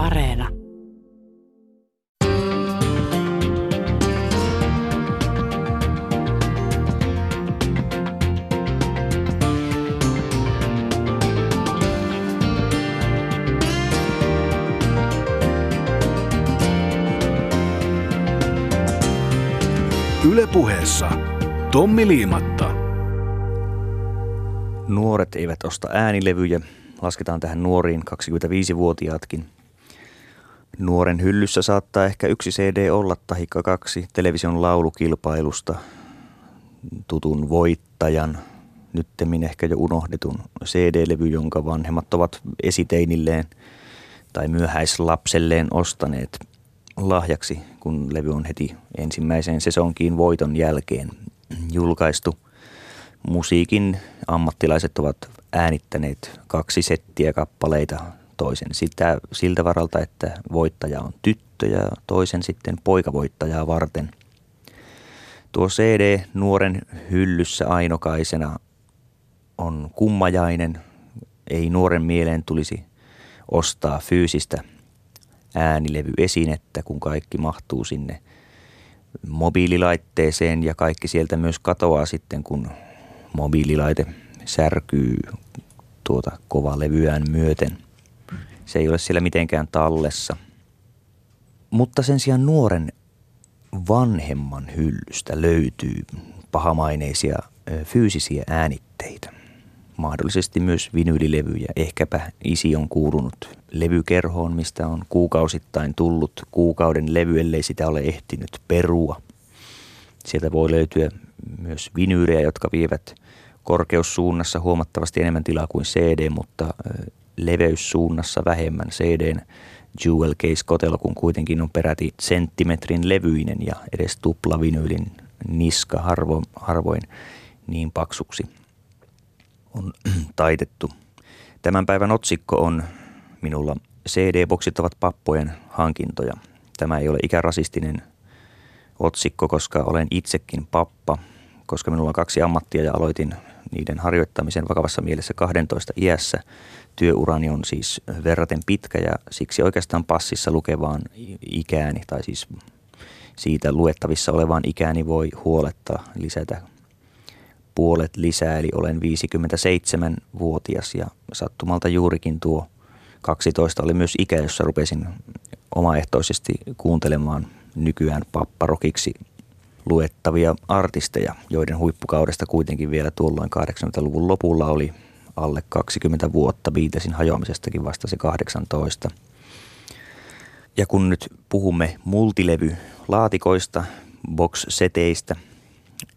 Areena. Ylepuheessa Tommi Liimatta. Nuoret eivät osta äänilevyjä. Lasketaan tähän nuoriin 25-vuotiaatkin. Nuoren hyllyssä saattaa ehkä yksi CD olla tahikka kaksi television laulukilpailusta tutun voittajan, nyttemmin ehkä jo unohdetun CD-levy, jonka vanhemmat ovat esiteinilleen tai myöhäislapselleen ostaneet lahjaksi, kun levy on heti ensimmäiseen sesonkiin voiton jälkeen julkaistu. Musiikin ammattilaiset ovat äänittäneet kaksi settiä kappaleita, toisen sitä, siltä varalta, että voittaja on tyttö ja toisen sitten poikavoittajaa varten. Tuo CD nuoren hyllyssä ainokaisena on kummajainen. Ei nuoren mieleen tulisi ostaa fyysistä äänilevyesinettä, kun kaikki mahtuu sinne mobiililaitteeseen ja kaikki sieltä myös katoaa sitten, kun mobiililaite särkyy tuota kova levyään myöten. Se ei ole siellä mitenkään tallessa. Mutta sen sijaan nuoren vanhemman hyllystä löytyy pahamaineisia fyysisiä äänitteitä mahdollisesti myös vinyylilevyjä. Ehkäpä isi on kuulunut levykerhoon, mistä on kuukausittain tullut kuukauden levy, ellei sitä ole ehtinyt perua. Sieltä voi löytyä myös vinyylejä, jotka vievät korkeussuunnassa huomattavasti enemmän tilaa kuin CD, mutta leveyssuunnassa vähemmän CDn Jewel Case kotelo, kun kuitenkin on peräti senttimetrin levyinen ja edes tuplavinyylin niska harvo, harvoin niin paksuksi on taitettu. Tämän päivän otsikko on minulla CD-boksit ovat pappojen hankintoja. Tämä ei ole ikärasistinen otsikko, koska olen itsekin pappa, koska minulla on kaksi ammattia ja aloitin niiden harjoittamisen vakavassa mielessä 12 iässä. Työurani on siis verraten pitkä ja siksi oikeastaan passissa lukevaan ikääni tai siis siitä luettavissa olevaan ikääni voi huoletta lisätä puolet lisää, eli olen 57-vuotias ja sattumalta juurikin tuo 12 oli myös ikä, jossa rupesin omaehtoisesti kuuntelemaan nykyään papparokiksi luettavia artisteja, joiden huippukaudesta kuitenkin vielä tuolloin 80-luvun lopulla oli alle 20 vuotta, Beatlesin hajoamisestakin vasta se 18. Ja kun nyt puhumme multilevy-laatikoista, box-seteistä,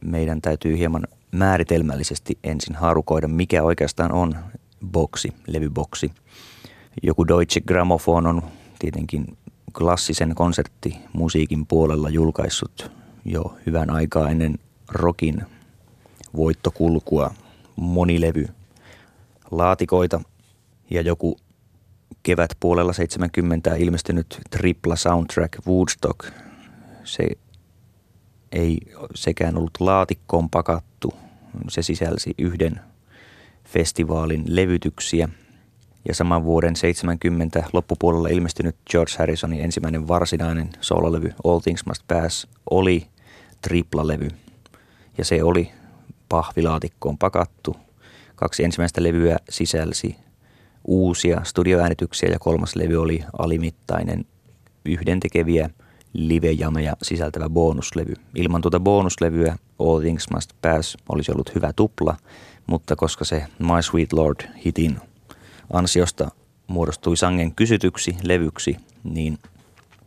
meidän täytyy hieman määritelmällisesti ensin harukoida, mikä oikeastaan on boksi, levyboksi. Joku Deutsche Grammophon on tietenkin klassisen konserttimusiikin puolella julkaissut jo hyvän aikaa ennen rokin voittokulkua monilevy laatikoita ja joku kevät puolella 70 ilmestynyt tripla soundtrack Woodstock. Se ei sekään ollut laatikkoon pakattu. Se sisälsi yhden festivaalin levytyksiä ja saman vuoden 70 loppupuolella ilmestynyt George Harrisonin ensimmäinen varsinainen soololevy All Things Must Pass oli triplalevy ja se oli pahvilaatikkoon pakattu. Kaksi ensimmäistä levyä sisälsi uusia studioäänityksiä ja kolmas levy oli alimittainen yhdentekeviä – live-jameja sisältävä bonuslevy. Ilman tuota bonuslevyä All Things Must Pass olisi ollut hyvä tupla, mutta koska se My Sweet Lord hitin ansiosta muodostui sangen kysytyksi levyksi, niin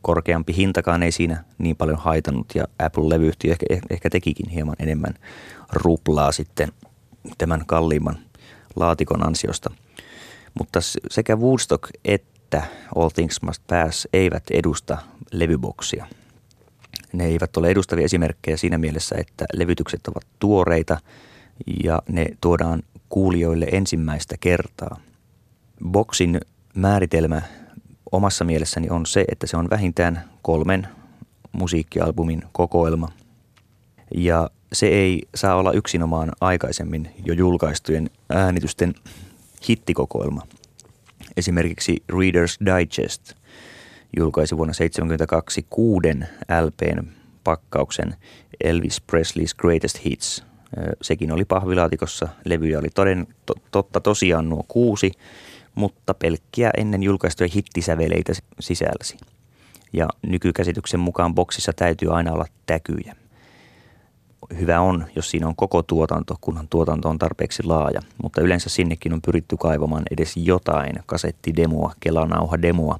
korkeampi hintakaan ei siinä niin paljon haitannut ja Apple-levyyhtiö ehkä, ehkä tekikin hieman enemmän ruplaa sitten tämän kalliimman laatikon ansiosta. Mutta sekä Woodstock että All Things Must Pass eivät edusta levyboksia. Ne eivät ole edustavia esimerkkejä siinä mielessä, että levytykset ovat tuoreita ja ne tuodaan kuulijoille ensimmäistä kertaa. Boksin määritelmä omassa mielessäni on se, että se on vähintään kolmen musiikkialbumin kokoelma. Ja se ei saa olla yksinomaan aikaisemmin jo julkaistujen äänitysten hittikokoelma – Esimerkiksi Reader's Digest julkaisi vuonna 1972 kuuden LPn pakkauksen Elvis Presley's Greatest Hits. Sekin oli pahvilaatikossa, levyjä oli toden, to, totta tosiaan nuo kuusi, mutta pelkkiä ennen julkaistuja hittisäveleitä sisälsi. Ja nykykäsityksen mukaan boksissa täytyy aina olla täkyjä. Hyvä on, jos siinä on koko tuotanto, kunhan tuotanto on tarpeeksi laaja, mutta yleensä sinnekin on pyritty kaivamaan edes jotain kasettidemoa, kelanauha demoa,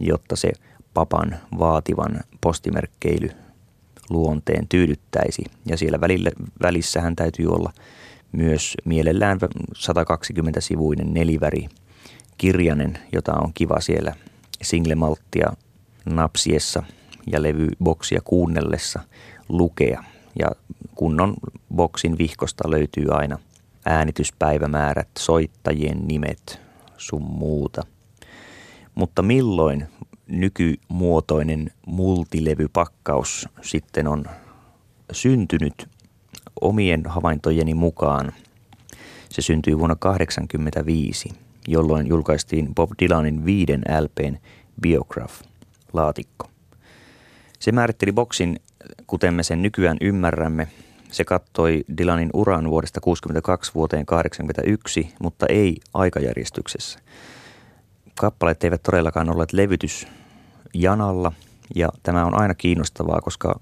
jotta se papan vaativan postimerkkeily luonteen tyydyttäisi. Ja siellä välillä, välissähän täytyy olla myös mielellään 120-sivuinen neliväri kirjanen, jota on kiva siellä singlemalttia napsiessa ja levyboksia kuunnellessa lukea. Ja kunnon boksin vihkosta löytyy aina äänityspäivämäärät, soittajien nimet, sun muuta. Mutta milloin nykymuotoinen multilevypakkaus sitten on syntynyt omien havaintojeni mukaan. Se syntyi vuonna 1985, jolloin julkaistiin Bob Dylanin viiden LPn Biograph-laatikko. Se määritteli boksin, kuten me sen nykyään ymmärrämme. Se kattoi Dylanin uran vuodesta 62 vuoteen 81, mutta ei aikajärjestyksessä – kappaleet eivät todellakaan olleet levytys janalla ja tämä on aina kiinnostavaa, koska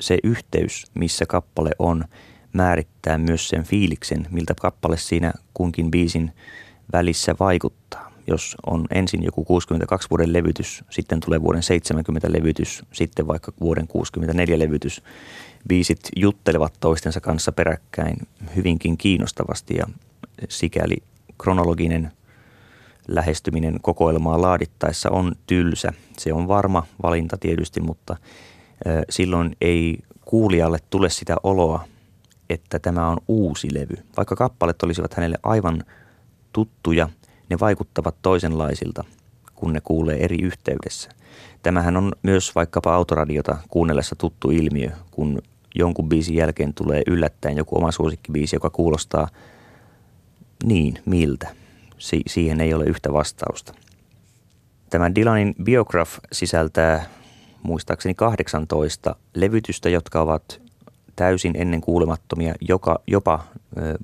se yhteys, missä kappale on, määrittää myös sen fiiliksen, miltä kappale siinä kunkin biisin välissä vaikuttaa. Jos on ensin joku 62 vuoden levytys, sitten tulee vuoden 70 levytys, sitten vaikka vuoden 64 levytys, biisit juttelevat toistensa kanssa peräkkäin hyvinkin kiinnostavasti ja sikäli kronologinen – lähestyminen kokoelmaa laadittaessa on tylsä. Se on varma valinta tietysti, mutta silloin ei kuulijalle tule sitä oloa, että tämä on uusi levy. Vaikka kappalet olisivat hänelle aivan tuttuja, ne vaikuttavat toisenlaisilta, kun ne kuulee eri yhteydessä. Tämähän on myös vaikkapa autoradiota kuunnellessa tuttu ilmiö, kun jonkun biisin jälkeen tulee yllättäen joku oma suosikkibiisi, joka kuulostaa niin miltä – si- siihen ei ole yhtä vastausta. Tämä Dylanin Biograph sisältää muistaakseni 18 levytystä, jotka ovat täysin ennen kuulemattomia joka, jopa ö,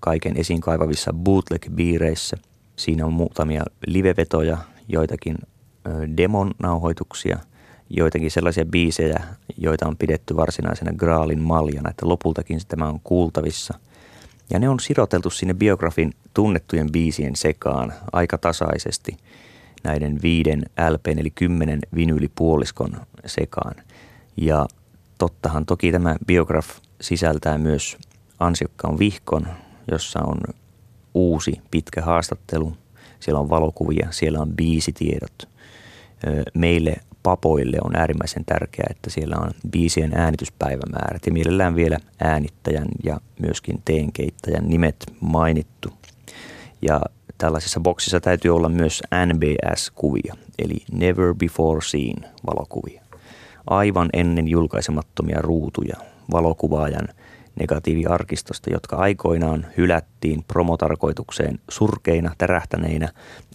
kaiken esiin kaivavissa bootleg-biireissä. Siinä on muutamia livevetoja, joitakin demon nauhoituksia, joitakin sellaisia biisejä, joita on pidetty varsinaisena Graalin maljana, että lopultakin tämä on kuultavissa – ja ne on siroteltu sinne biografin tunnettujen biisien sekaan aika tasaisesti näiden viiden LP eli kymmenen vinyylipuoliskon sekaan. Ja tottahan toki tämä biograf sisältää myös ansiokkaan vihkon, jossa on uusi pitkä haastattelu. Siellä on valokuvia, siellä on biisitiedot. Meille papoille on äärimmäisen tärkeää, että siellä on biisien äänityspäivämäärät ja mielellään vielä äänittäjän ja myöskin teenkeittäjän nimet mainittu. Ja tällaisessa boksissa täytyy olla myös NBS-kuvia, eli Never Before Seen valokuvia. Aivan ennen julkaisemattomia ruutuja valokuvaajan – negatiiviarkistosta, jotka aikoinaan hylättiin promotarkoitukseen surkeina, tärähtäneinä,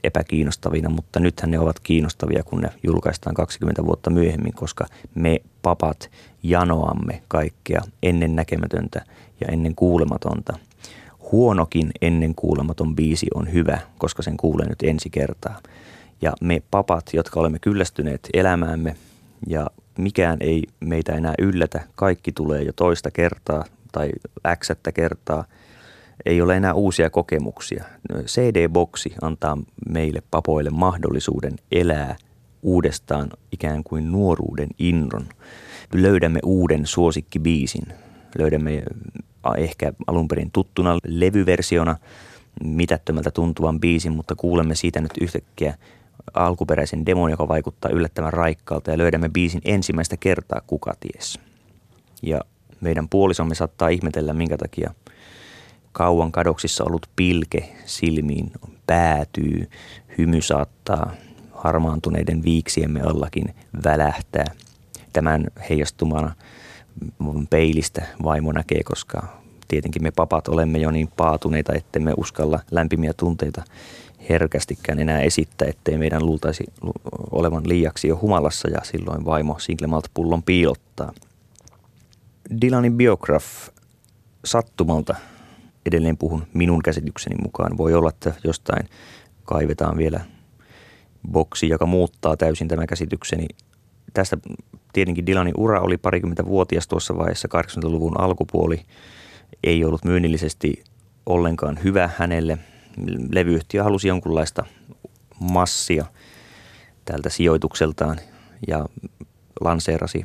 epäkiinnostavina, mutta nythän ne ovat kiinnostavia, kun ne julkaistaan 20 vuotta myöhemmin, koska me papat janoamme kaikkea ennen näkemätöntä ja ennen kuulematonta. Huonokin ennen kuulematon biisi on hyvä, koska sen kuulee nyt ensi kertaa. Ja me papat, jotka olemme kyllästyneet elämäämme ja mikään ei meitä enää yllätä, kaikki tulee jo toista kertaa tai x kertaa, ei ole enää uusia kokemuksia. CD-boksi antaa meille papoille mahdollisuuden elää uudestaan ikään kuin nuoruuden innon. Löydämme uuden suosikkibiisin. Löydämme ehkä alun perin tuttuna levyversiona mitättömältä tuntuvan biisin, mutta kuulemme siitä nyt yhtäkkiä alkuperäisen demon, joka vaikuttaa yllättävän raikkaalta ja löydämme biisin ensimmäistä kertaa kuka ties. Ja meidän puolisomme saattaa ihmetellä, minkä takia kauan kadoksissa ollut pilke silmiin päätyy, hymy saattaa harmaantuneiden viiksiemme allakin välähtää. Tämän heijastumana peilistä vaimo näkee, koska tietenkin me papat olemme jo niin paatuneita, että me uskalla lämpimiä tunteita herkästikään enää esittää, ettei meidän luultaisi olevan liiaksi jo humalassa ja silloin vaimo Single Malt pullon piilottaa. Dylanin biograf sattumalta, edelleen puhun minun käsitykseni mukaan, voi olla, että jostain kaivetaan vielä boksi, joka muuttaa täysin tämä käsitykseni. Tästä tietenkin Dylanin ura oli parikymmentä vuotias tuossa vaiheessa, 80-luvun alkupuoli. Ei ollut myynnillisesti ollenkaan hyvä hänelle. Levyyhtiö halusi jonkunlaista massia tältä sijoitukseltaan ja lanseerasi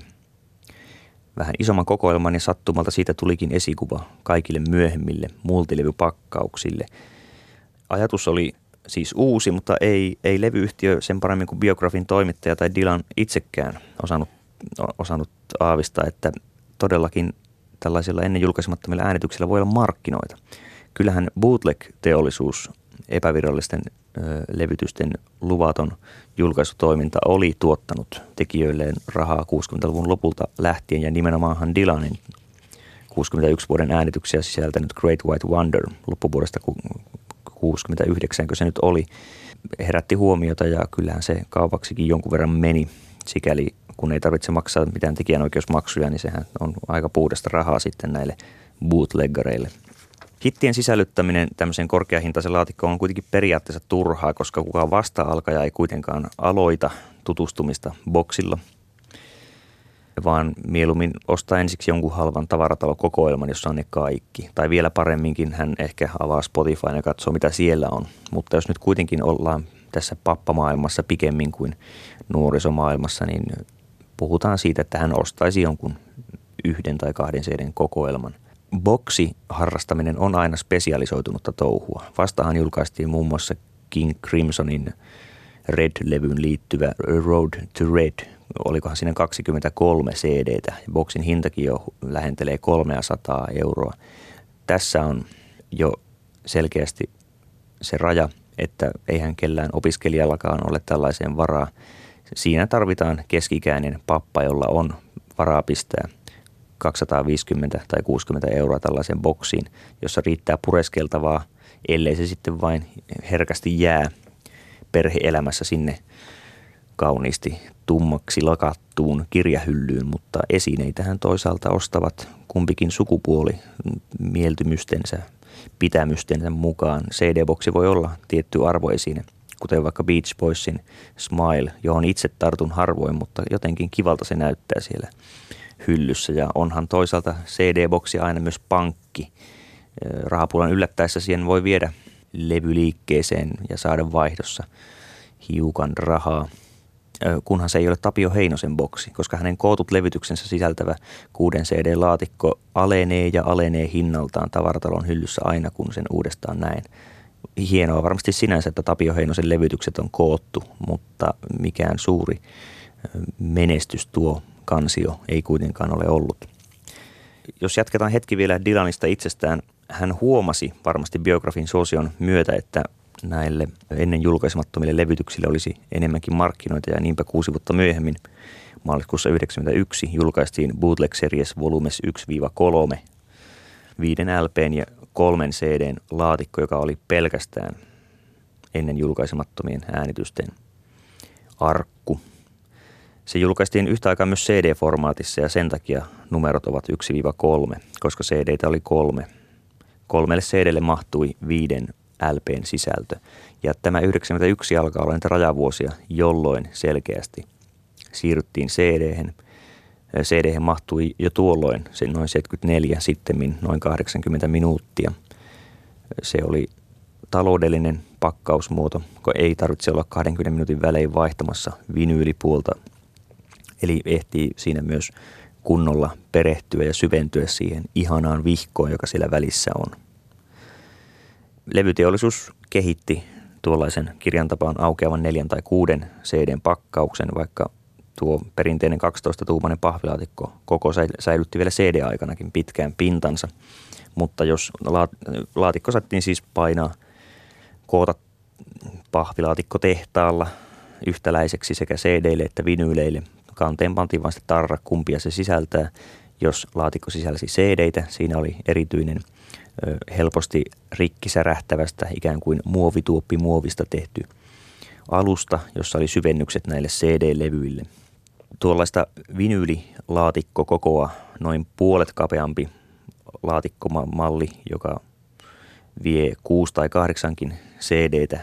vähän isomman kokoelman ja sattumalta siitä tulikin esikuva kaikille myöhemmille multilevypakkauksille. Ajatus oli siis uusi, mutta ei, ei levyyhtiö sen paremmin kuin biografin toimittaja tai Dylan itsekään osannut, osannut aavistaa, että todellakin tällaisilla ennen julkaisemattomilla äänityksillä voi olla markkinoita. Kyllähän bootleg-teollisuus, epävirallisten levytysten luvaton julkaisutoiminta oli tuottanut tekijöilleen rahaa 60-luvun lopulta lähtien ja nimenomaanhan Dylanin 61 vuoden äänityksiä sisältänyt Great White Wonder loppuvuodesta 69, kun se nyt oli, herätti huomiota ja kyllähän se kaupaksikin jonkun verran meni. Sikäli kun ei tarvitse maksaa mitään tekijänoikeusmaksuja, niin sehän on aika puhdasta rahaa sitten näille bootleggareille. Hittien sisällyttäminen tämmöiseen korkeahintaisen laatikkoon on kuitenkin periaatteessa turhaa, koska kukaan vasta-alkaja ei kuitenkaan aloita tutustumista boksilla – vaan mieluummin ostaa ensiksi jonkun halvan tavaratalokokoelman, jossa on ne kaikki. Tai vielä paremminkin hän ehkä avaa Spotify ja katsoo, mitä siellä on. Mutta jos nyt kuitenkin ollaan tässä pappamaailmassa pikemmin kuin nuorisomaailmassa, niin puhutaan siitä, että hän ostaisi jonkun yhden tai kahden seiden kokoelman. Boksi harrastaminen on aina spesialisoitunutta touhua. Vastahan julkaistiin muun muassa King Crimsonin Red-levyyn liittyvä Road to Red olikohan siinä 23 CDtä. Boksin hintakin jo lähentelee 300 euroa. Tässä on jo selkeästi se raja, että eihän kellään opiskelijallakaan ole tällaiseen varaa. Siinä tarvitaan keskikäinen pappa, jolla on varaa pistää 250 tai 60 euroa tällaiseen boksiin, jossa riittää pureskeltavaa, ellei se sitten vain herkästi jää perheelämässä sinne kauniisti tummaksi lakattuun kirjahyllyyn, mutta esineitähän toisaalta ostavat kumpikin sukupuoli mieltymystensä, pitämystensä mukaan. CD-boksi voi olla tietty arvoesine, kuten vaikka Beach Boysin Smile, johon itse tartun harvoin, mutta jotenkin kivalta se näyttää siellä hyllyssä. Ja onhan toisaalta CD-boksi aina myös pankki. Rahapulan yllättäessä siihen voi viedä levyliikkeeseen ja saada vaihdossa hiukan rahaa kunhan se ei ole Tapio Heinosen boksi, koska hänen kootut levytyksensä sisältävä 6 CD-laatikko alenee ja alenee hinnaltaan tavaratalon hyllyssä aina, kun sen uudestaan näen. Hienoa varmasti sinänsä, että Tapio Heinosen levytykset on koottu, mutta mikään suuri menestys tuo kansio ei kuitenkaan ole ollut. Jos jatketaan hetki vielä Dylanista itsestään, hän huomasi varmasti biografin suosion myötä, että näille ennen julkaisemattomille levytyksille olisi enemmänkin markkinoita ja niinpä kuusi vuotta myöhemmin maaliskuussa 1991 julkaistiin Bootleg Series Volumes 1-3 viiden LPn ja kolmen CDn laatikko, joka oli pelkästään ennen julkaisemattomien äänitysten arkku. Se julkaistiin yhtä aikaa myös CD-formaatissa ja sen takia numerot ovat 1-3, koska CD oli kolme. Kolmelle CDlle mahtui viiden LPn sisältö. Ja tämä 91 alkaa olla niitä rajavuosia, jolloin selkeästi siirryttiin cd cd mahtui jo tuolloin se noin 74, sitten noin 80 minuuttia. Se oli taloudellinen pakkausmuoto, kun ei tarvitse olla 20 minuutin välein vaihtamassa vinyylipuolta. Eli ehtii siinä myös kunnolla perehtyä ja syventyä siihen ihanaan vihkoon, joka siellä välissä on levyteollisuus kehitti tuollaisen kirjan tapaan aukeavan neljän tai kuuden CDn pakkauksen, vaikka tuo perinteinen 12-tuumainen pahvilaatikko koko säilytti vielä CD-aikanakin pitkään pintansa. Mutta jos laatikko saatiin siis painaa koota pahvilaatikko tehtaalla yhtäläiseksi sekä CDille että vinyyleille, kanteen pantiin vain tarra, kumpia se sisältää, jos laatikko sisälsi cd Siinä oli erityinen helposti rikkisärähtävästä ikään kuin muovituoppi muovista tehty alusta, jossa oli syvennykset näille CD-levyille. Tuollaista vinyylilaatikko kokoa noin puolet kapeampi laatikkomalli, joka vie kuusi tai kahdeksankin CD-tä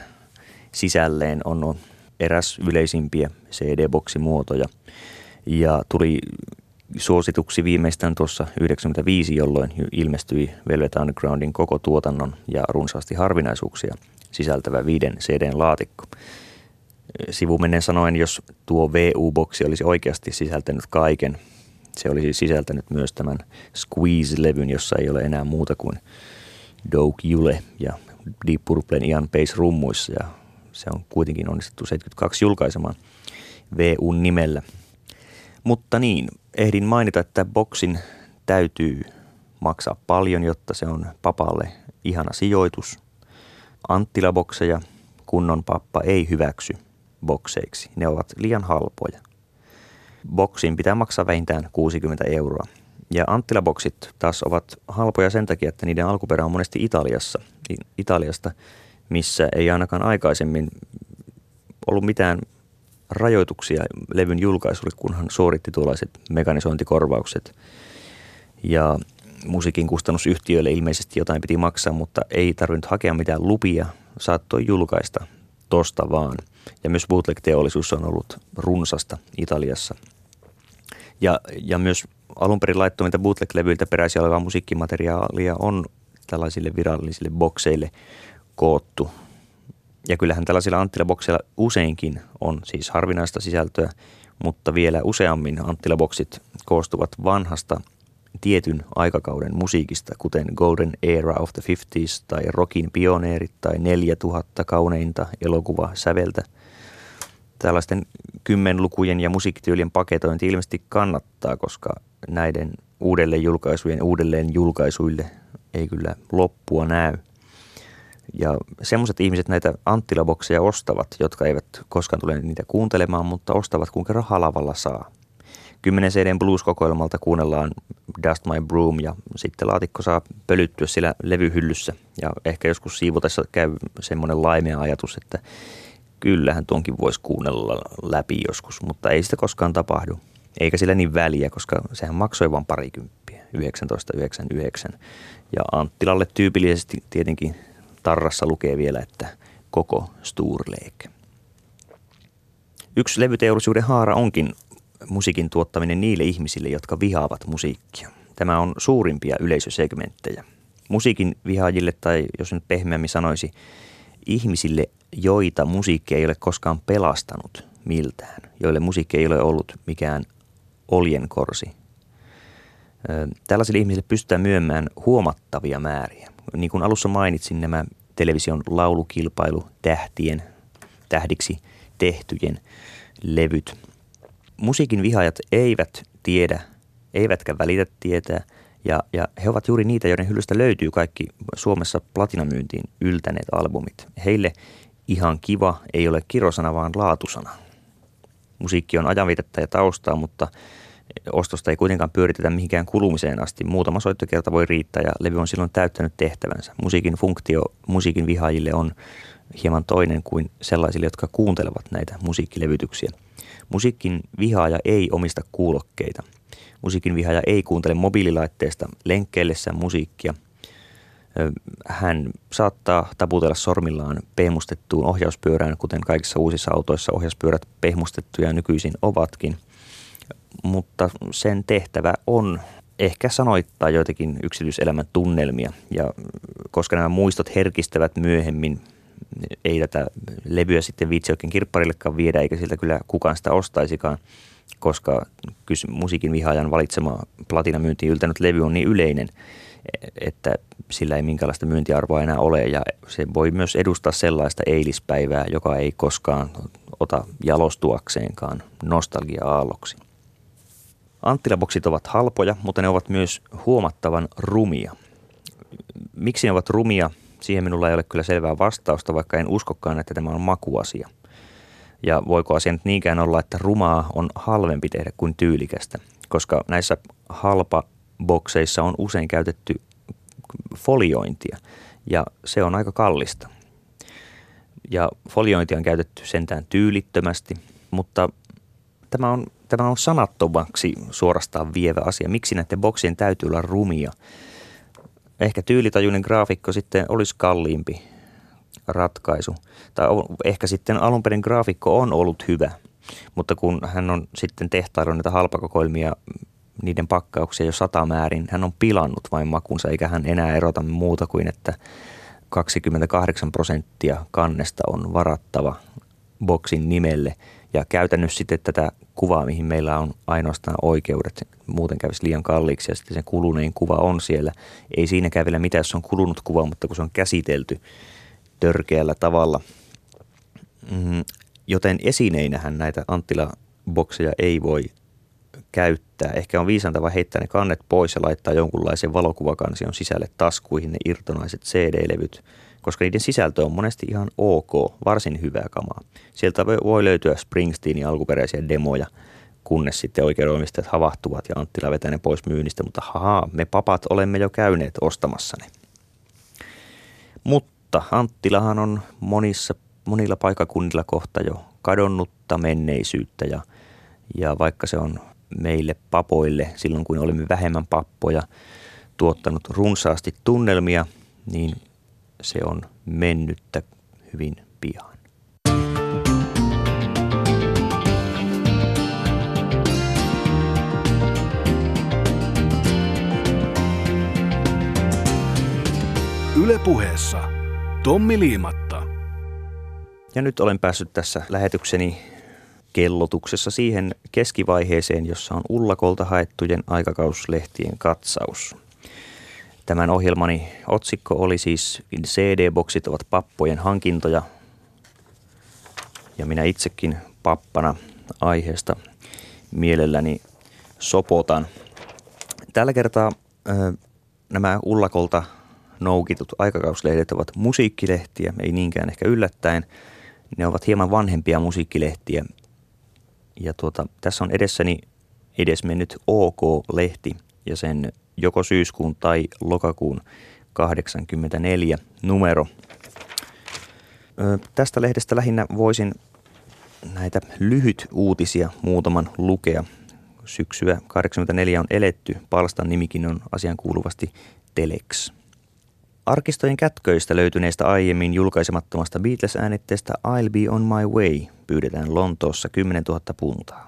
sisälleen, on eräs yleisimpiä CD-boksimuotoja. Ja tuli suosituksi viimeistään tuossa 95, jolloin ilmestyi Velvet Undergroundin koko tuotannon ja runsaasti harvinaisuuksia sisältävä viiden CDn laatikko. Sivumenen sanoen, jos tuo VU-boksi olisi oikeasti sisältänyt kaiken, se olisi sisältänyt myös tämän Squeeze-levyn, jossa ei ole enää muuta kuin Doug Jule ja Deep Purplen Ian Pace rummuissa ja se on kuitenkin onnistuttu 72 julkaisemaan VUn nimellä. Mutta niin, ehdin mainita, että boksin täytyy maksaa paljon, jotta se on papalle ihana sijoitus. Anttilabokseja kunnon pappa ei hyväksy bokseiksi. Ne ovat liian halpoja. Boksiin pitää maksaa vähintään 60 euroa. Ja Anttila-boksit taas ovat halpoja sen takia, että niiden alkuperä on monesti Italiassa, Italiasta, missä ei ainakaan aikaisemmin ollut mitään rajoituksia levyn julkaisulle, kunhan suoritti tuollaiset mekanisointikorvaukset. Ja musiikin kustannusyhtiöille ilmeisesti jotain piti maksaa, mutta ei tarvinnut hakea mitään lupia, saattoi julkaista tosta vaan. Ja myös bootleg-teollisuus on ollut runsasta Italiassa. Ja, ja myös alun perin laittomilta bootleg-levyiltä peräisin olevaa musiikkimateriaalia on tällaisille virallisille bokseille koottu. Ja kyllähän tällaisilla Anttila-bokseilla useinkin on siis harvinaista sisältöä, mutta vielä useammin Anttila-boksit koostuvat vanhasta tietyn aikakauden musiikista, kuten Golden Era of the 50s tai Rockin pioneerit tai 4000 kauneinta elokuvasäveltä. Tällaisten kymmenlukujen ja musiikkityylien paketointi ilmeisesti kannattaa, koska näiden uudelleen julkaisujen uudelleen julkaisuille ei kyllä loppua näy. Ja semmoiset ihmiset näitä Anttilabokseja ostavat, jotka eivät koskaan tule niitä kuuntelemaan, mutta ostavat kuinka rahalavalla saa. Kymmenen CDn blues-kokoelmalta kuunnellaan Dust My Broom ja sitten laatikko saa pölyttyä siellä levyhyllyssä. Ja ehkä joskus siivotessa käy semmoinen laimea ajatus, että kyllähän tuonkin voisi kuunnella läpi joskus, mutta ei sitä koskaan tapahdu. Eikä sillä niin väliä, koska sehän maksoi vain parikymppiä, 1999. Ja Anttilalle tyypillisesti tietenkin tarrassa lukee vielä, että koko Sturleek. Yksi levyteollisuuden haara onkin musiikin tuottaminen niille ihmisille, jotka vihaavat musiikkia. Tämä on suurimpia yleisösegmenttejä. Musiikin vihaajille, tai jos nyt pehmeämmin sanoisi, ihmisille, joita musiikki ei ole koskaan pelastanut miltään, joille musiikki ei ole ollut mikään oljenkorsi. Tällaisille ihmisille pystytään myymään huomattavia määriä. Niin kuin alussa mainitsin, nämä television laulukilpailu tähtien, tähdiksi tehtyjen levyt. Musiikin vihaajat eivät tiedä, eivätkä välitä tietää, ja, ja he ovat juuri niitä, joiden hyllystä löytyy kaikki Suomessa platinamyyntiin yltäneet albumit. Heille ihan kiva ei ole kirosana, vaan laatusana. Musiikki on ajanviitettä ja taustaa, mutta ostosta ei kuitenkaan pyöritetä mihinkään kulumiseen asti. Muutama soittokerta voi riittää ja levy on silloin täyttänyt tehtävänsä. Musiikin funktio musiikin vihaajille on hieman toinen kuin sellaisille, jotka kuuntelevat näitä musiikkilevytyksiä. Musiikin vihaaja ei omista kuulokkeita. Musiikin vihaaja ei kuuntele mobiililaitteesta lenkkeillessään musiikkia. Hän saattaa taputella sormillaan pehmustettuun ohjauspyörään, kuten kaikissa uusissa autoissa ohjauspyörät pehmustettuja nykyisin ovatkin – mutta sen tehtävä on ehkä sanoittaa joitakin yksityiselämän tunnelmia. Ja koska nämä muistot herkistävät myöhemmin, ei tätä levyä sitten viitsi oikein kirpparillekaan viedä, eikä siltä kyllä kukaan sitä ostaisikaan, koska musiikin vihaajan valitsema platinamyyntiin yltänyt levy on niin yleinen, että sillä ei minkäänlaista myyntiarvoa enää ole ja se voi myös edustaa sellaista eilispäivää, joka ei koskaan ota jalostuakseenkaan nostalgia-aalloksi. Anttilaboksit ovat halpoja, mutta ne ovat myös huomattavan rumia. Miksi ne ovat rumia? Siihen minulla ei ole kyllä selvää vastausta, vaikka en uskokaan, että tämä on makuasia. Ja voiko asia nyt niinkään olla, että rumaa on halvempi tehdä kuin tyylikästä, koska näissä halpa bokseissa on usein käytetty foliointia ja se on aika kallista. Ja foliointia on käytetty sentään tyylittömästi, mutta tämä on, tämä on sanattomaksi suorastaan vievä asia. Miksi näiden boksien täytyy olla rumia? Ehkä tyylitajuinen graafikko sitten olisi kalliimpi ratkaisu. Tai ehkä sitten alunperin graafikko on ollut hyvä, mutta kun hän on sitten tehtaillut näitä halpakokoelmia, niiden pakkauksia jo sata määrin, hän on pilannut vain makunsa, eikä hän enää erota muuta kuin, että 28 prosenttia kannesta on varattava boksin nimelle. Ja käytännössä sitten tätä kuvaa, mihin meillä on ainoastaan oikeudet, muuten kävisi liian kalliiksi ja sitten se kulunein kuva on siellä. Ei siinäkään vielä mitään, jos on kulunut kuva, mutta kun se on käsitelty törkeällä tavalla. Mm, joten esineinähän näitä Anttila-bokseja ei voi käyttää. Ehkä on viisanta vaan heittää ne kannet pois ja laittaa jonkunlaisen valokuvakansion sisälle taskuihin ne irtonaiset CD-levyt, koska niiden sisältö on monesti ihan ok, varsin hyvää kamaa. Sieltä voi löytyä Springsteenin alkuperäisiä demoja, kunnes sitten oikeudenomistajat havahtuvat ja Anttila vetää ne pois myynnistä, mutta haha, me papat olemme jo käyneet ostamassa ne. Mutta Anttilahan on monissa, monilla paikakunnilla kohta jo kadonnutta menneisyyttä ja, ja vaikka se on meille papoille silloin, kun olimme vähemmän pappoja, tuottanut runsaasti tunnelmia, niin se on mennyttä hyvin pian. Ylepuheessa Tommi Liimatta. Ja nyt olen päässyt tässä lähetykseni kellotuksessa siihen keskivaiheeseen, jossa on Ullakolta haettujen aikakauslehtien katsaus. Tämän ohjelmani otsikko oli siis CD-boksit ovat pappojen hankintoja ja minä itsekin pappana aiheesta mielelläni sopotan. Tällä kertaa ö, nämä Ullakolta noukitut aikakauslehdet ovat musiikkilehtiä, ei niinkään ehkä yllättäen. Ne ovat hieman vanhempia musiikkilehtiä, ja tuota, tässä on edessäni edesmennyt OK-lehti ja sen joko syyskuun tai lokakuun 84 numero. Ö, tästä lehdestä lähinnä voisin näitä lyhyt uutisia muutaman lukea. Syksyä 84 on eletty, palstan nimikin on asian kuuluvasti Telex. Arkistojen kätköistä löytyneestä aiemmin julkaisemattomasta Beatles-äänitteestä I'll Be On My Way pyydetään Lontoossa 10 000 puntaa.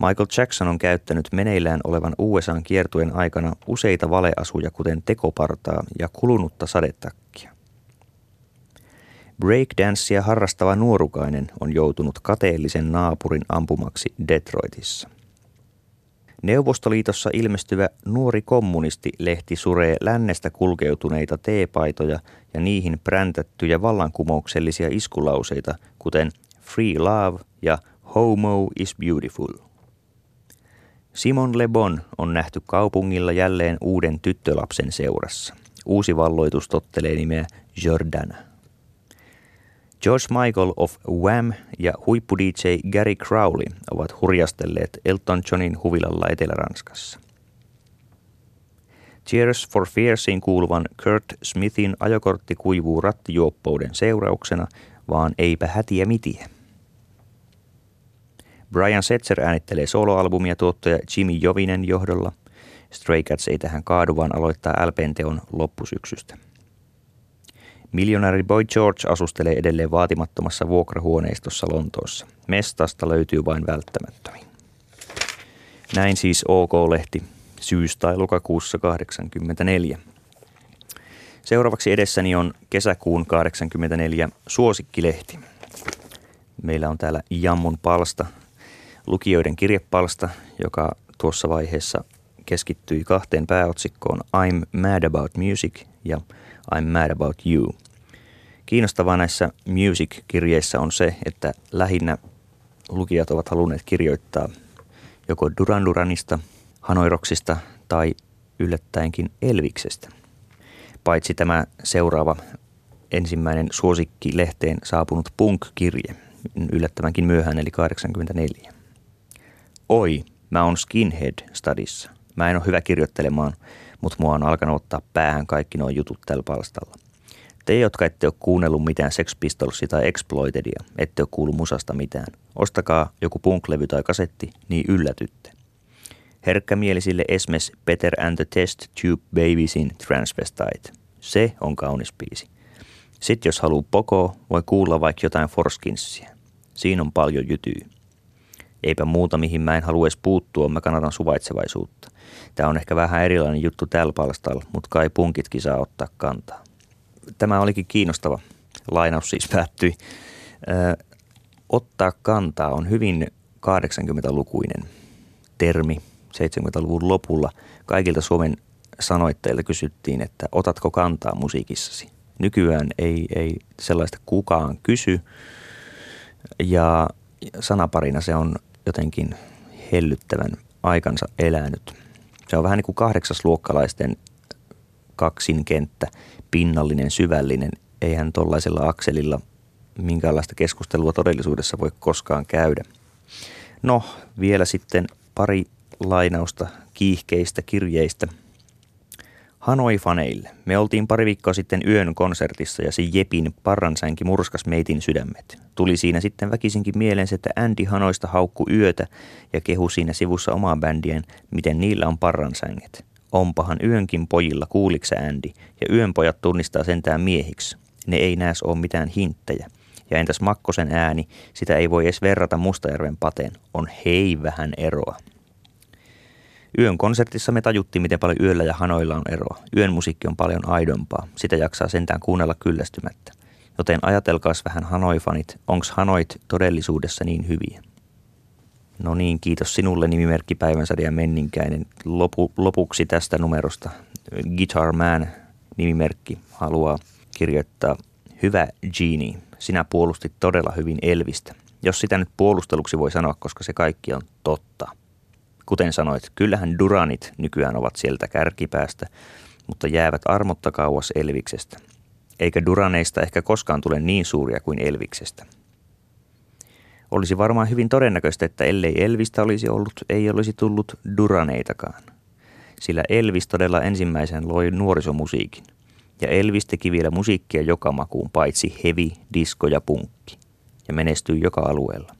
Michael Jackson on käyttänyt meneillään olevan USAn kiertuen aikana useita valeasuja kuten tekopartaa ja kulunutta sadetakkia. Breakdancea harrastava nuorukainen on joutunut kateellisen naapurin ampumaksi Detroitissa – Neuvostoliitossa ilmestyvä Nuori kommunisti-lehti suree lännestä kulkeutuneita teepaitoja ja niihin präntättyjä vallankumouksellisia iskulauseita, kuten Free Love ja Homo is Beautiful. Simon Le Bon on nähty kaupungilla jälleen uuden tyttölapsen seurassa. Uusi valloitus tottelee nimeä Jordana. George Michael of Wham ja huippu DJ Gary Crowley ovat hurjastelleet Elton Johnin huvilalla Etelä-Ranskassa. Cheers for Fearsiin kuuluvan Kurt Smithin ajokortti kuivuu rattijuoppouden seurauksena, vaan eipä hätiä mitiä. Brian Setzer äänittelee soloalbumia tuottaja Jimmy Jovinen johdolla. Stray Cats ei tähän kaadu, vaan aloittaa LPn teon loppusyksystä. Miljonääri Boy George asustelee edelleen vaatimattomassa vuokrahuoneistossa Lontoossa. Mestasta löytyy vain välttämättömin. Näin siis OK-lehti syys- tai lokakuussa 84. Seuraavaksi edessäni on kesäkuun 84 suosikkilehti. Meillä on täällä Jammun palsta, lukijoiden kirjepalsta, joka tuossa vaiheessa keskittyi kahteen pääotsikkoon I'm Mad About Music ja I'm Mad About You. Kiinnostavaa näissä music-kirjeissä on se, että lähinnä lukijat ovat halunneet kirjoittaa joko Duran Duranista, Hanoiroksista tai yllättäenkin Elviksestä. Paitsi tämä seuraava ensimmäinen suosikki lehteen saapunut punk-kirje, yllättävänkin myöhään eli 84. Oi, mä oon skinhead stadissa. Mä en ole hyvä kirjoittelemaan, mutta mua on alkanut ottaa päähän kaikki nuo jutut tällä palstalla. Te, jotka ette ole kuunnellut mitään Sex Pistolsia tai Exploitedia, ette ole kuullut musasta mitään. Ostakaa joku punklevy tai kasetti, niin yllätytte. Herkkämielisille Esmes Peter and the Test Tube Babiesin Transvestite. Se on kaunis biisi. Sitten jos haluaa pokoa, voi kuulla vaikka jotain Forskinsia. Siinä on paljon jytyy. Eipä muuta, mihin mä en halua edes puuttua, mä kannatan suvaitsevaisuutta. Tämä on ehkä vähän erilainen juttu tällä palstalla, mutta kai punkitkin saa ottaa kantaa. Tämä olikin kiinnostava. Lainaus siis päättyi. Ö, ottaa kantaa on hyvin 80-lukuinen termi. 70-luvun lopulla kaikilta Suomen sanoitteilta kysyttiin, että otatko kantaa musiikissasi. Nykyään ei, ei sellaista kukaan kysy ja sanaparina se on jotenkin hellyttävän aikansa elänyt. Se on vähän niin kuin kahdeksasluokkalaisten kaksinkenttä, pinnallinen, syvällinen. Eihän tuollaisella akselilla minkäänlaista keskustelua todellisuudessa voi koskaan käydä. No, vielä sitten pari lainausta kiihkeistä kirjeistä – Hanoi-faneille. Me oltiin pari viikkoa sitten yön konsertissa ja se Jepin parransänki murskas meitin sydämet. Tuli siinä sitten väkisinkin mieleen että Andy Hanoista haukku yötä ja kehu siinä sivussa omaa bändien, miten niillä on parransänget. Ompahan yönkin pojilla, kuuliksä Andy, ja yön pojat tunnistaa sentään miehiksi. Ne ei näes ole mitään hinttejä. Ja entäs Makkosen ääni, sitä ei voi edes verrata Mustajärven pateen. On hei vähän eroa. Yön konsertissa me tajuttiin, miten paljon yöllä ja hanoilla on eroa. Yön musiikki on paljon aidompaa. Sitä jaksaa sentään kuunnella kyllästymättä. Joten ajatelkaas vähän Hanoi-fanit, onks Hanoit todellisuudessa niin hyviä? No niin, kiitos sinulle nimimerkki Päivänsäde ja Menninkäinen. Lopu, lopuksi tästä numerosta Guitar Man nimimerkki haluaa kirjoittaa Hyvä Genie, sinä puolustit todella hyvin Elvistä. Jos sitä nyt puolusteluksi voi sanoa, koska se kaikki on totta – Kuten sanoit, kyllähän Duranit nykyään ovat sieltä kärkipäästä, mutta jäävät armotta kauas Elviksestä. Eikä Duraneista ehkä koskaan tule niin suuria kuin Elviksestä. Olisi varmaan hyvin todennäköistä, että ellei Elvistä olisi ollut, ei olisi tullut Duraneitakaan. Sillä Elvis todella ensimmäisen loi nuorisomusiikin. Ja Elvis teki vielä musiikkia joka makuun, paitsi heavy, disco ja punkki. Ja menestyi joka alueella.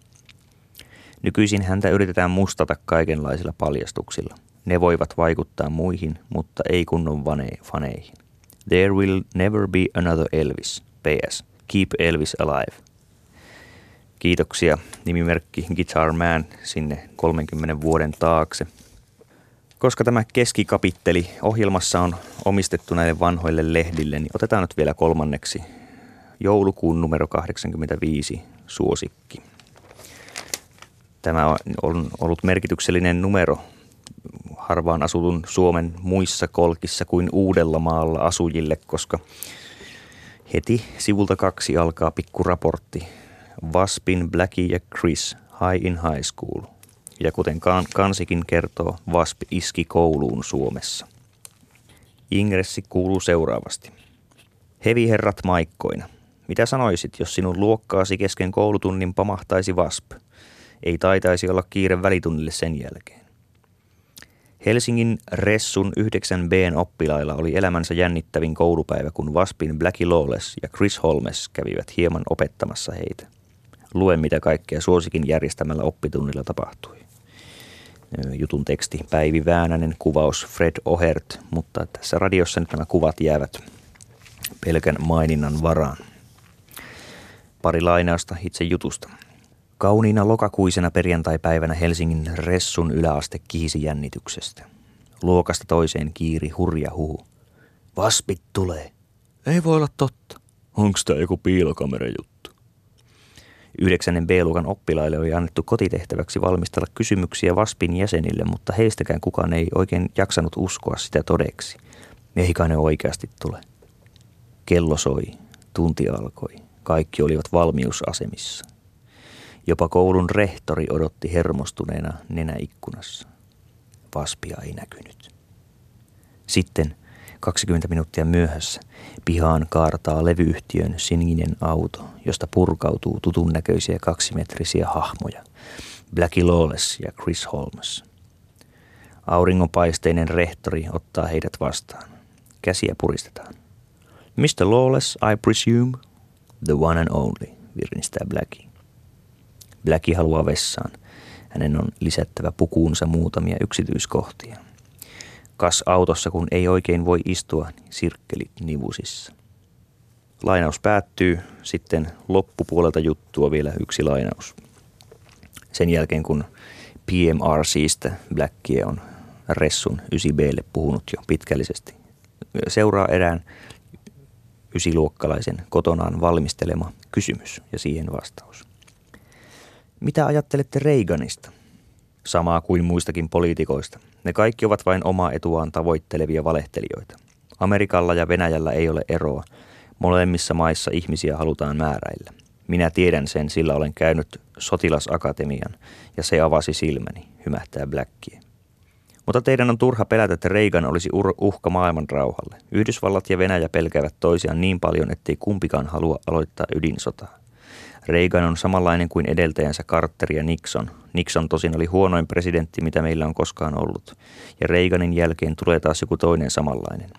Nykyisin häntä yritetään mustata kaikenlaisilla paljastuksilla. Ne voivat vaikuttaa muihin, mutta ei kunnon faneihin. There will never be another Elvis. PS. Keep Elvis alive. Kiitoksia nimimerkki Guitar Man sinne 30 vuoden taakse. Koska tämä keskikapitteli ohjelmassa on omistettu näille vanhoille lehdille, niin otetaan nyt vielä kolmanneksi joulukuun numero 85 suosikki. Tämä on ollut merkityksellinen numero harvaan asutun Suomen muissa kolkissa kuin Uudellamaalla asujille, koska heti sivulta kaksi alkaa pikku raportti. Waspin Blackie ja Chris High in High School. Ja kuten kansikin kertoo, Wasp iski kouluun Suomessa. Ingressi kuuluu seuraavasti. Heviherrat maikkoina. Mitä sanoisit, jos sinun luokkaasi kesken koulutunnin pamahtaisi Wasp – ei taitaisi olla kiire välitunnille sen jälkeen. Helsingin Ressun 9Bn oppilailla oli elämänsä jännittävin koulupäivä, kun Waspin Blackie Lawless ja Chris Holmes kävivät hieman opettamassa heitä. Luen, mitä kaikkea suosikin järjestämällä oppitunnilla tapahtui. Jutun teksti Päivi Väänänen, kuvaus Fred Ohert, mutta tässä radiossa nyt nämä kuvat jäävät pelkän maininnan varaan. Pari lainausta itse jutusta. Kauniina lokakuisena perjantaipäivänä Helsingin Ressun yläaste kiisi jännityksestä. Luokasta toiseen kiiri hurja huhu. Vaspit tulee. Ei voi olla totta. Onks tää joku piilokamerajuttu? Yhdeksännen B-luokan oppilaille oli annettu kotitehtäväksi valmistella kysymyksiä Vaspin jäsenille, mutta heistäkään kukaan ei oikein jaksanut uskoa sitä todeksi. Ne oikeasti tule. Kello soi, tunti alkoi. Kaikki olivat valmiusasemissa. Jopa koulun rehtori odotti hermostuneena nenäikkunassa. Vaspia ei näkynyt. Sitten 20 minuuttia myöhässä pihaan kaartaa levyyhtiön sininen auto, josta purkautuu tutun näköisiä kaksimetrisiä hahmoja. Blackie Lawless ja Chris Holmes. Auringonpaisteinen rehtori ottaa heidät vastaan. Käsiä puristetaan. Mr. Lawless, I presume? The one and only, virnistää Blackie. Blackie haluaa vessaan. Hänen on lisättävä pukuunsa muutamia yksityiskohtia. Kas autossa, kun ei oikein voi istua, niin sirkkelit nivusissa. Lainaus päättyy, sitten loppupuolelta juttua vielä yksi lainaus. Sen jälkeen kun PMRCstä Blackie on Ressun 9Blle puhunut jo pitkällisesti. Seuraa erään ysiluokkalaisen kotonaan valmistelema kysymys ja siihen vastaus. Mitä ajattelette Reaganista? Samaa kuin muistakin poliitikoista. Ne kaikki ovat vain omaa etuaan tavoittelevia valehtelijoita. Amerikalla ja Venäjällä ei ole eroa. Molemmissa maissa ihmisiä halutaan määräillä. Minä tiedän sen, sillä olen käynyt sotilasakatemian ja se avasi silmäni, hymähtää Blackie. Mutta teidän on turha pelätä, että Reagan olisi uhka maailman rauhalle. Yhdysvallat ja Venäjä pelkäävät toisiaan niin paljon, ettei kumpikaan halua aloittaa ydinsotaa. Reagan on samanlainen kuin edeltäjänsä Carter ja Nixon. Nixon tosin oli huonoin presidentti, mitä meillä on koskaan ollut. Ja Reaganin jälkeen tulee taas joku toinen samanlainen.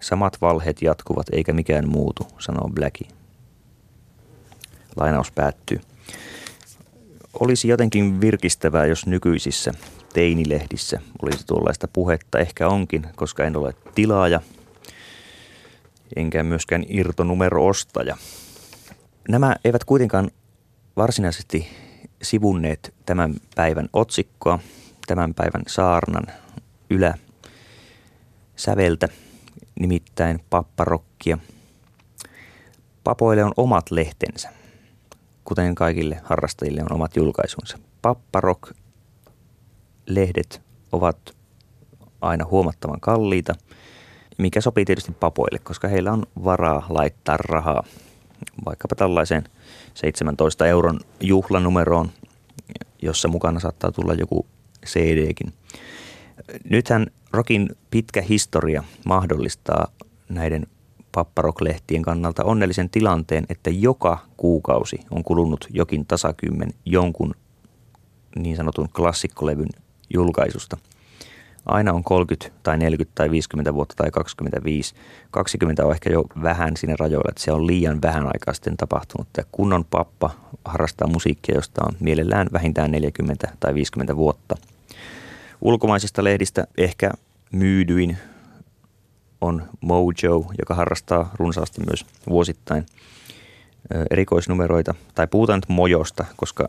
Samat valheet jatkuvat eikä mikään muutu, sanoo Blackie. Lainaus päättyy. Olisi jotenkin virkistävää, jos nykyisissä teinilehdissä olisi tuollaista puhetta. Ehkä onkin, koska en ole tilaaja, enkä myöskään irtonumero-ostaja. Nämä eivät kuitenkaan varsinaisesti sivunneet tämän päivän otsikkoa, tämän päivän saarnan ylä säveltä, nimittäin papparokkia. Papoille on omat lehtensä, kuten kaikille harrastajille on omat julkaisunsa. Papparok lehdet ovat aina huomattavan kalliita, mikä sopii tietysti papoille, koska heillä on varaa laittaa rahaa vaikkapa tällaiseen 17 euron juhlanumeroon, jossa mukana saattaa tulla joku CDkin. Nythän rokin pitkä historia mahdollistaa näiden papparoklehtien kannalta onnellisen tilanteen, että joka kuukausi on kulunut jokin tasakymmen jonkun niin sanotun klassikkolevyn julkaisusta. Aina on 30 tai 40 tai 50 vuotta tai 25. 20 on ehkä jo vähän siinä rajoilla, että se on liian vähän aikaa sitten tapahtunut. Ja kunnon pappa harrastaa musiikkia, josta on mielellään vähintään 40 tai 50 vuotta. Ulkomaisista lehdistä ehkä myydyin on Mojo, joka harrastaa runsaasti myös vuosittain erikoisnumeroita. Tai puhutaan nyt Mojosta, koska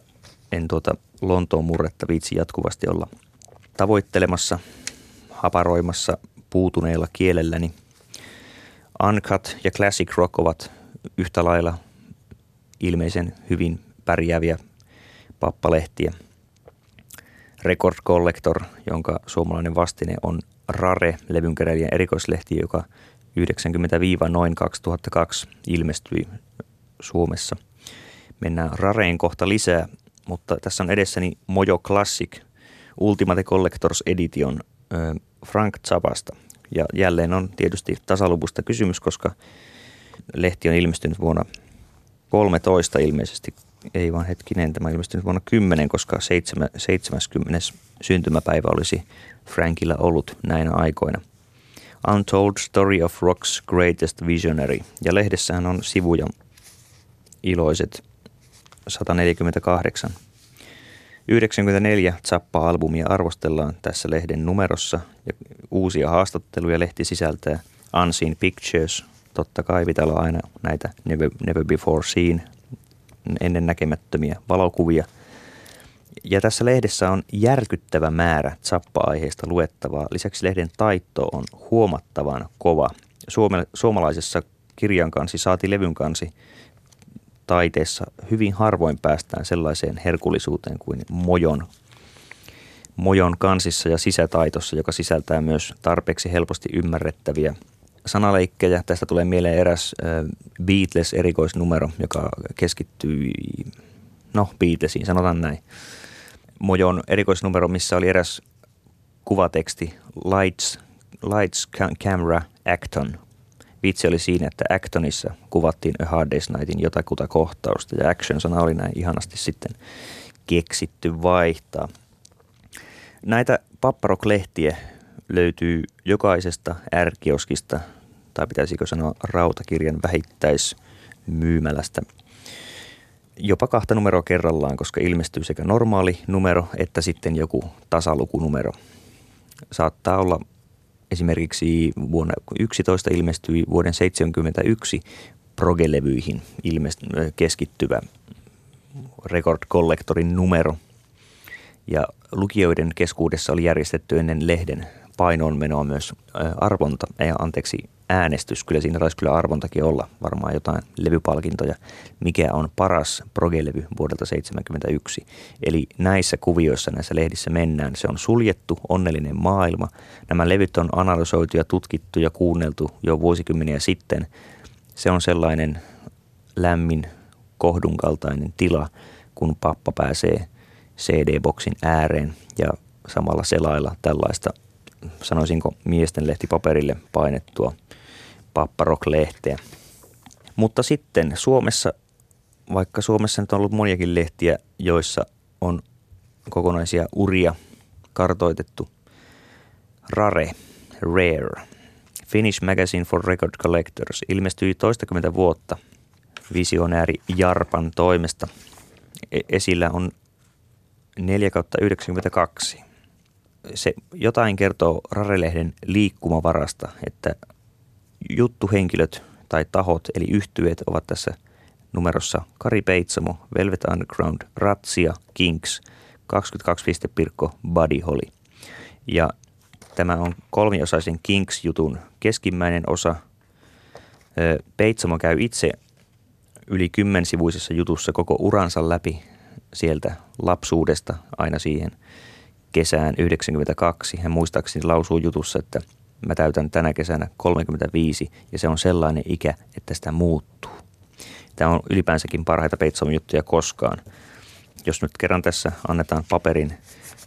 en tuota Lontoon murretta viitsi jatkuvasti olla tavoittelemassa, haparoimassa puutuneella kielelläni. Uncut ja Classic Rock ovat yhtä lailla ilmeisen hyvin pärjääviä pappalehtiä. Record Collector, jonka suomalainen vastine on Rare, levynkeräilijän erikoislehti, joka 90-noin 2002 ilmestyi Suomessa. Mennään Rareen kohta lisää mutta tässä on edessäni Mojo Classic Ultimate Collectors Edition Frank Zappasta. Ja jälleen on tietysti tasaluvusta kysymys, koska lehti on ilmestynyt vuonna 13 ilmeisesti, ei vaan hetkinen, tämä ilmestynyt vuonna 10, koska 70. syntymäpäivä olisi Frankilla ollut näinä aikoina. Untold Story of Rock's Greatest Visionary. Ja lehdessähän on sivuja iloiset 148. 94 Zappa-albumia arvostellaan tässä lehden numerossa ja uusia haastatteluja lehti sisältää Unseen Pictures, totta kai pitää olla aina näitä Never, never Before Seen, ennen näkemättömiä valokuvia. Ja tässä lehdessä on järkyttävä määrä Zappa-aiheista luettavaa. Lisäksi lehden taitto on huomattavan kova. Suome, suomalaisessa kirjan kansi, saati levyn kansi, taiteessa hyvin harvoin päästään sellaiseen herkullisuuteen kuin mojon, mojon kansissa ja sisätaitossa, joka sisältää myös tarpeeksi helposti ymmärrettäviä sanaleikkejä. Tästä tulee mieleen eräs Beatles-erikoisnumero, joka keskittyy, no Beatlesiin, sanotaan näin. Mojon erikoisnumero, missä oli eräs kuvateksti Lights, Lights Camera Acton – vitsi oli siinä, että Actonissa kuvattiin A Hard Day's Nightin jotakuta kohtausta ja action-sana oli näin ihanasti sitten keksitty vaihtaa. Näitä Papparok-lehtiä löytyy jokaisesta ärkioskista, tai pitäisikö sanoa rautakirjan vähittäismyymälästä jopa kahta numeroa kerrallaan, koska ilmestyy sekä normaali numero että sitten joku tasalukunumero. Saattaa olla esimerkiksi vuonna 11 ilmestyi vuoden 71 progelevyihin keskittyvä Record Collectorin numero. Ja lukijoiden keskuudessa oli järjestetty ennen lehden painoonmenoa myös arvonta, ei, anteeksi, äänestys. Kyllä siinä taisi kyllä arvontakin olla varmaan jotain levypalkintoja. Mikä on paras progelevy vuodelta 1971. Eli näissä kuvioissa, näissä lehdissä mennään. Se on suljettu, onnellinen maailma. Nämä levyt on analysoitu ja tutkittu ja kuunneltu jo vuosikymmeniä sitten. Se on sellainen lämmin, kohdunkaltainen tila, kun pappa pääsee CD-boksin ääreen ja samalla selailla tällaista, sanoisinko miesten lehtipaperille painettua papparok-lehteä. Mutta sitten Suomessa, vaikka Suomessa nyt on ollut moniakin lehtiä, joissa on kokonaisia uria kartoitettu, Rare, Rare, Finnish Magazine for Record Collectors, ilmestyi toistakymmentä vuotta visionääri Jarpan toimesta. E- esillä on 4 92. Se jotain kertoo Rarelehden liikkumavarasta, että juttuhenkilöt tai tahot eli yhtyeet ovat tässä numerossa Kari Peitsamo, Velvet Underground, Ratsia, Kinks, 22 Pirkko, Buddy Holly. Ja tämä on kolmiosaisen Kinks-jutun keskimmäinen osa. Peitsamo käy itse yli kymmensivuisessa jutussa koko uransa läpi sieltä lapsuudesta aina siihen kesään 92. Hän muistaakseni lausuu jutussa, että – Mä täytän tänä kesänä 35 ja se on sellainen ikä, että sitä muuttuu. Tämä on ylipäänsäkin parhaita Peitsomin juttuja koskaan. Jos nyt kerran tässä annetaan paperin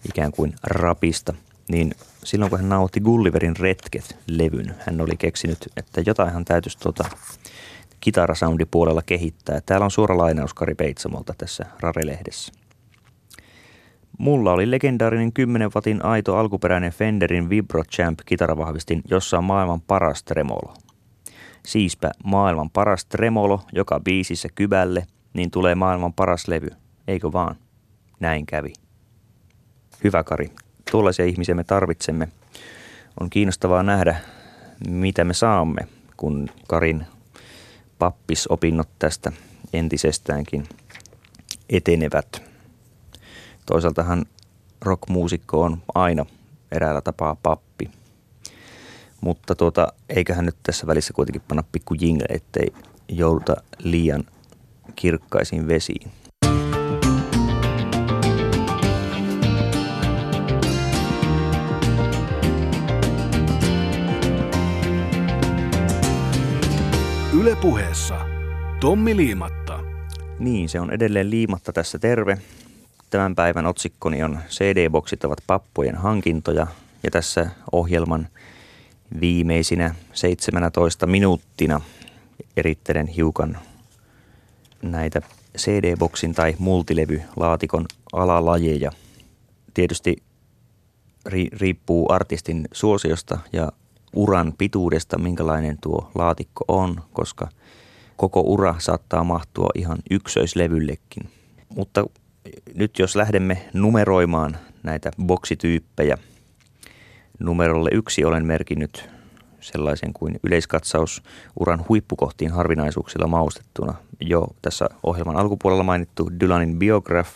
ikään kuin rapista, niin silloin kun hän nautti Gulliverin retket-levyn, hän oli keksinyt, että jotainhan täytyisi tuota kitarasoundipuolella kehittää. Täällä on suora lainaus Kari Peitsamolta tässä Rare-lehdessä. Mulla oli legendaarinen 10 watin aito alkuperäinen Fenderin Vibro Champ kitaravahvistin, jossa on maailman paras tremolo. Siispä maailman paras tremolo joka biisissä kybälle, niin tulee maailman paras levy, eikö vaan? Näin kävi. Hyvä Kari, tuollaisia ihmisiä me tarvitsemme. On kiinnostavaa nähdä, mitä me saamme, kun Karin pappisopinnot tästä entisestäänkin etenevät. Toisaaltahan rockmuusikko on aina eräällä tapaa pappi. Mutta tuota, eiköhän nyt tässä välissä kuitenkin panna pikku jingle, ettei jouduta liian kirkkaisiin vesiin. Ylepuheessa Tommi Liimatta. Niin, se on edelleen Liimatta tässä terve. Tämän päivän otsikkoni on CD-boksit ovat pappojen hankintoja ja tässä ohjelman viimeisinä 17 minuuttina erittelen hiukan näitä CD-boksin tai multilevylaatikon alalajeja. Tietysti ri- riippuu artistin suosiosta ja uran pituudesta, minkälainen tuo laatikko on, koska koko ura saattaa mahtua ihan ykköislevyllekin. Mutta nyt jos lähdemme numeroimaan näitä boksityyppejä, numerolle yksi olen merkinnyt sellaisen kuin yleiskatsaus uran huippukohtiin harvinaisuuksilla maustettuna. Jo tässä ohjelman alkupuolella mainittu Dylanin Biograph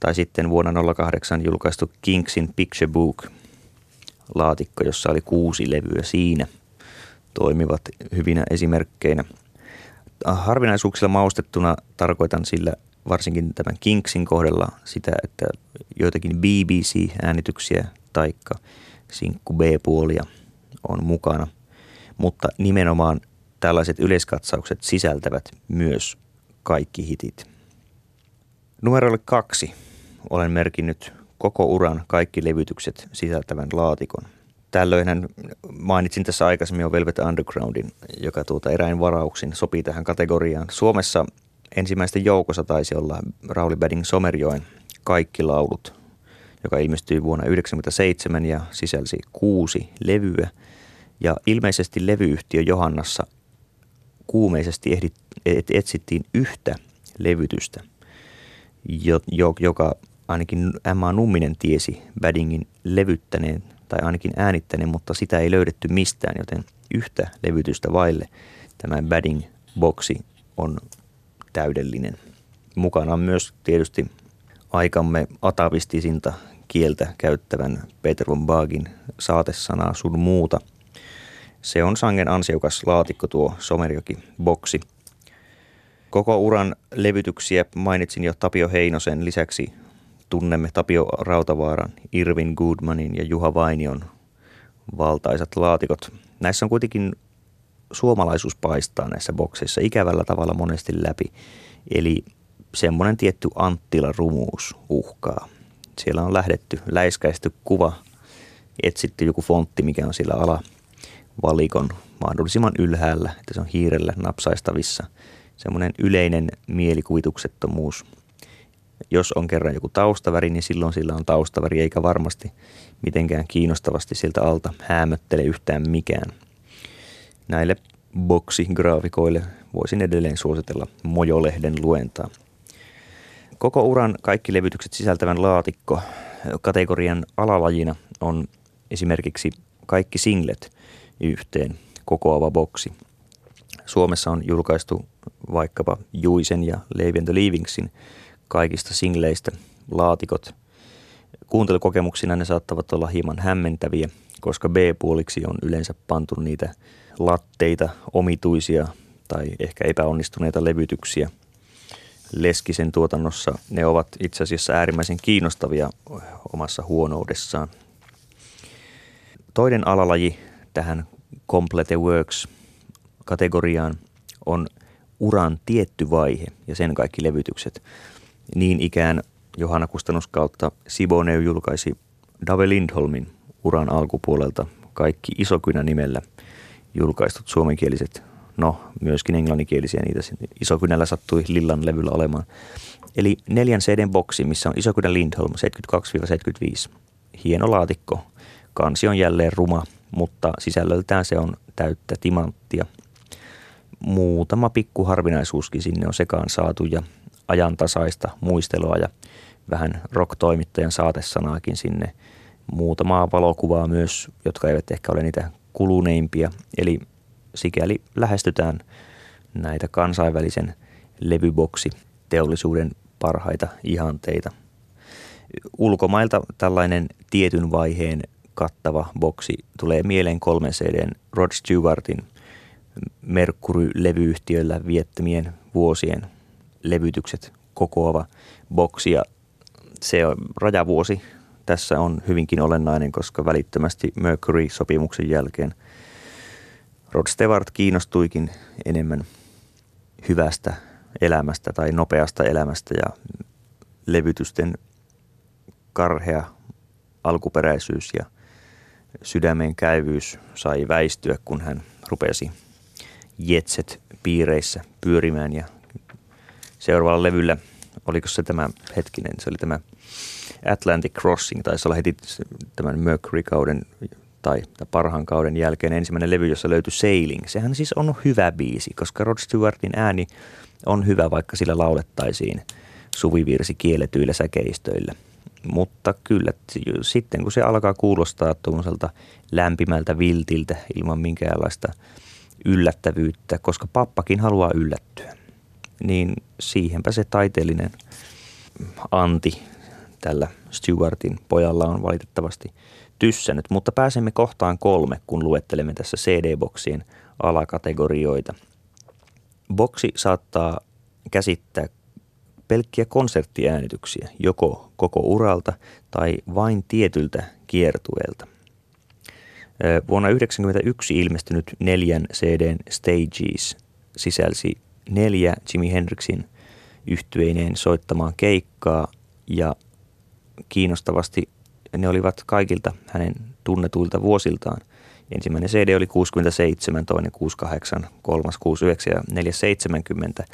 tai sitten vuonna 08 julkaistu Kingsin Picture Book laatikko, jossa oli kuusi levyä siinä, toimivat hyvinä esimerkkeinä. Harvinaisuuksilla maustettuna tarkoitan sillä varsinkin tämän Kingsin kohdalla sitä, että joitakin BBC-äänityksiä taikka sinkku B-puolia on mukana, mutta nimenomaan tällaiset yleiskatsaukset sisältävät myös kaikki hitit. Numerolle kaksi olen merkinnyt koko uran kaikki levytykset sisältävän laatikon. Tällöinhän mainitsin tässä aikaisemmin jo Velvet Undergroundin, joka tuota eräin varauksin sopii tähän kategoriaan. Suomessa ensimmäisten joukossa taisi olla Rauli Badding Somerjoen kaikki laulut, joka ilmestyi vuonna 1997 ja sisälsi kuusi levyä. Ja ilmeisesti levyyhtiö Johannassa kuumeisesti ehdit, etsittiin yhtä levytystä, jo, jo, joka ainakin Emma Numminen tiesi Baddingin levyttäneen tai ainakin äänittäneen, mutta sitä ei löydetty mistään, joten yhtä levytystä vaille tämä Badding-boksi on täydellinen. Mukana on myös tietysti aikamme atavistisinta kieltä käyttävän Peter von Bagin saatesanaa sun muuta. Se on sangen ansiokas laatikko tuo Somerjoki-boksi. Koko uran levytyksiä mainitsin jo Tapio Heinosen lisäksi tunnemme Tapio Rautavaaran, Irvin Goodmanin ja Juha Vainion valtaisat laatikot. Näissä on kuitenkin suomalaisuus paistaa näissä bokseissa ikävällä tavalla monesti läpi. Eli semmoinen tietty Anttila rumuus uhkaa. Siellä on lähdetty, läiskäisty kuva, etsitty joku fontti, mikä on sillä alavalikon mahdollisimman ylhäällä, että se on hiirellä napsaistavissa. Semmoinen yleinen mielikuvituksettomuus. Jos on kerran joku taustaväri, niin silloin sillä on taustaväri, eikä varmasti mitenkään kiinnostavasti siltä alta häämöttele yhtään mikään. Näille boksigraafikoille voisin edelleen suositella Mojolehden luentaa. Koko uran kaikki levytykset sisältävän laatikko kategorian alalajina on esimerkiksi kaikki singlet yhteen kokoava boksi. Suomessa on julkaistu vaikkapa Juisen ja Leivien the Leavingsin kaikista singleistä laatikot. Kuuntelukokemuksina ne saattavat olla hieman hämmentäviä, koska B-puoliksi on yleensä pantu niitä latteita, omituisia tai ehkä epäonnistuneita levytyksiä – Leskisen tuotannossa ne ovat itse asiassa äärimmäisen kiinnostavia omassa huonoudessaan. Toinen alalaji tähän Complete Works kategoriaan on uran tietty vaihe ja sen kaikki levytykset. Niin ikään Johanna Kustannuskautta Siboneu julkaisi Dave Lindholmin uran alkupuolelta kaikki Isokynä nimellä julkaistut suomenkieliset no myöskin englanninkielisiä niitä Isokynällä sattui Lillan levyllä olemaan. Eli neljän CD-boksi, missä on Isokynä Lindholm 72-75. Hieno laatikko. Kansi on jälleen ruma, mutta sisällöltään se on täyttä timanttia. Muutama pikku harvinaisuuskin sinne on sekaan saatu ja ajantasaista muistelua ja vähän rock-toimittajan saatesanaakin sinne. Muutamaa valokuvaa myös, jotka eivät ehkä ole niitä kuluneimpia. Eli sikäli lähestytään näitä kansainvälisen levyboksi teollisuuden parhaita ihanteita. Ulkomailta tällainen tietyn vaiheen kattava boksi tulee mieleen kolmen CDn Rod Stewartin Mercury-levyyhtiöllä viettämien vuosien levytykset kokoava boksi ja se on rajavuosi tässä on hyvinkin olennainen, koska välittömästi Mercury-sopimuksen jälkeen – Rod Stewart kiinnostuikin enemmän hyvästä elämästä tai nopeasta elämästä ja levytysten karhea alkuperäisyys ja sydämen käyvyys sai väistyä, kun hän rupesi jetset piireissä pyörimään. Ja seuraavalla levyllä, oliko se tämä hetkinen, se oli tämä Atlantic Crossing, taisi olla heti tämän Mercury-kauden tai parhaan kauden jälkeen ensimmäinen levy, jossa löytyi Sailing. Sehän siis on hyvä biisi, koska Rod Stewartin ääni on hyvä, vaikka sillä laulettaisiin suvivirsi kielletyillä säkeistöillä. Mutta kyllä, sitten kun se alkaa kuulostaa tuommoiselta lämpimältä viltiltä ilman minkäänlaista yllättävyyttä, koska pappakin haluaa yllättyä, niin siihenpä se taiteellinen anti tällä Stewartin pojalla on valitettavasti – tyssännyt, mutta pääsemme kohtaan kolme, kun luettelemme tässä CD-boksien alakategorioita. Boksi saattaa käsittää pelkkiä konserttiäänityksiä, joko koko uralta tai vain tietyltä kiertueelta. Vuonna 1991 ilmestynyt neljän CDn Stages sisälsi neljä Jimi Hendrixin yhtyeineen soittamaan keikkaa ja kiinnostavasti ne olivat kaikilta hänen tunnetuilta vuosiltaan. Ensimmäinen CD oli 67, toinen 68, kolmas 69 ja neljäs 70.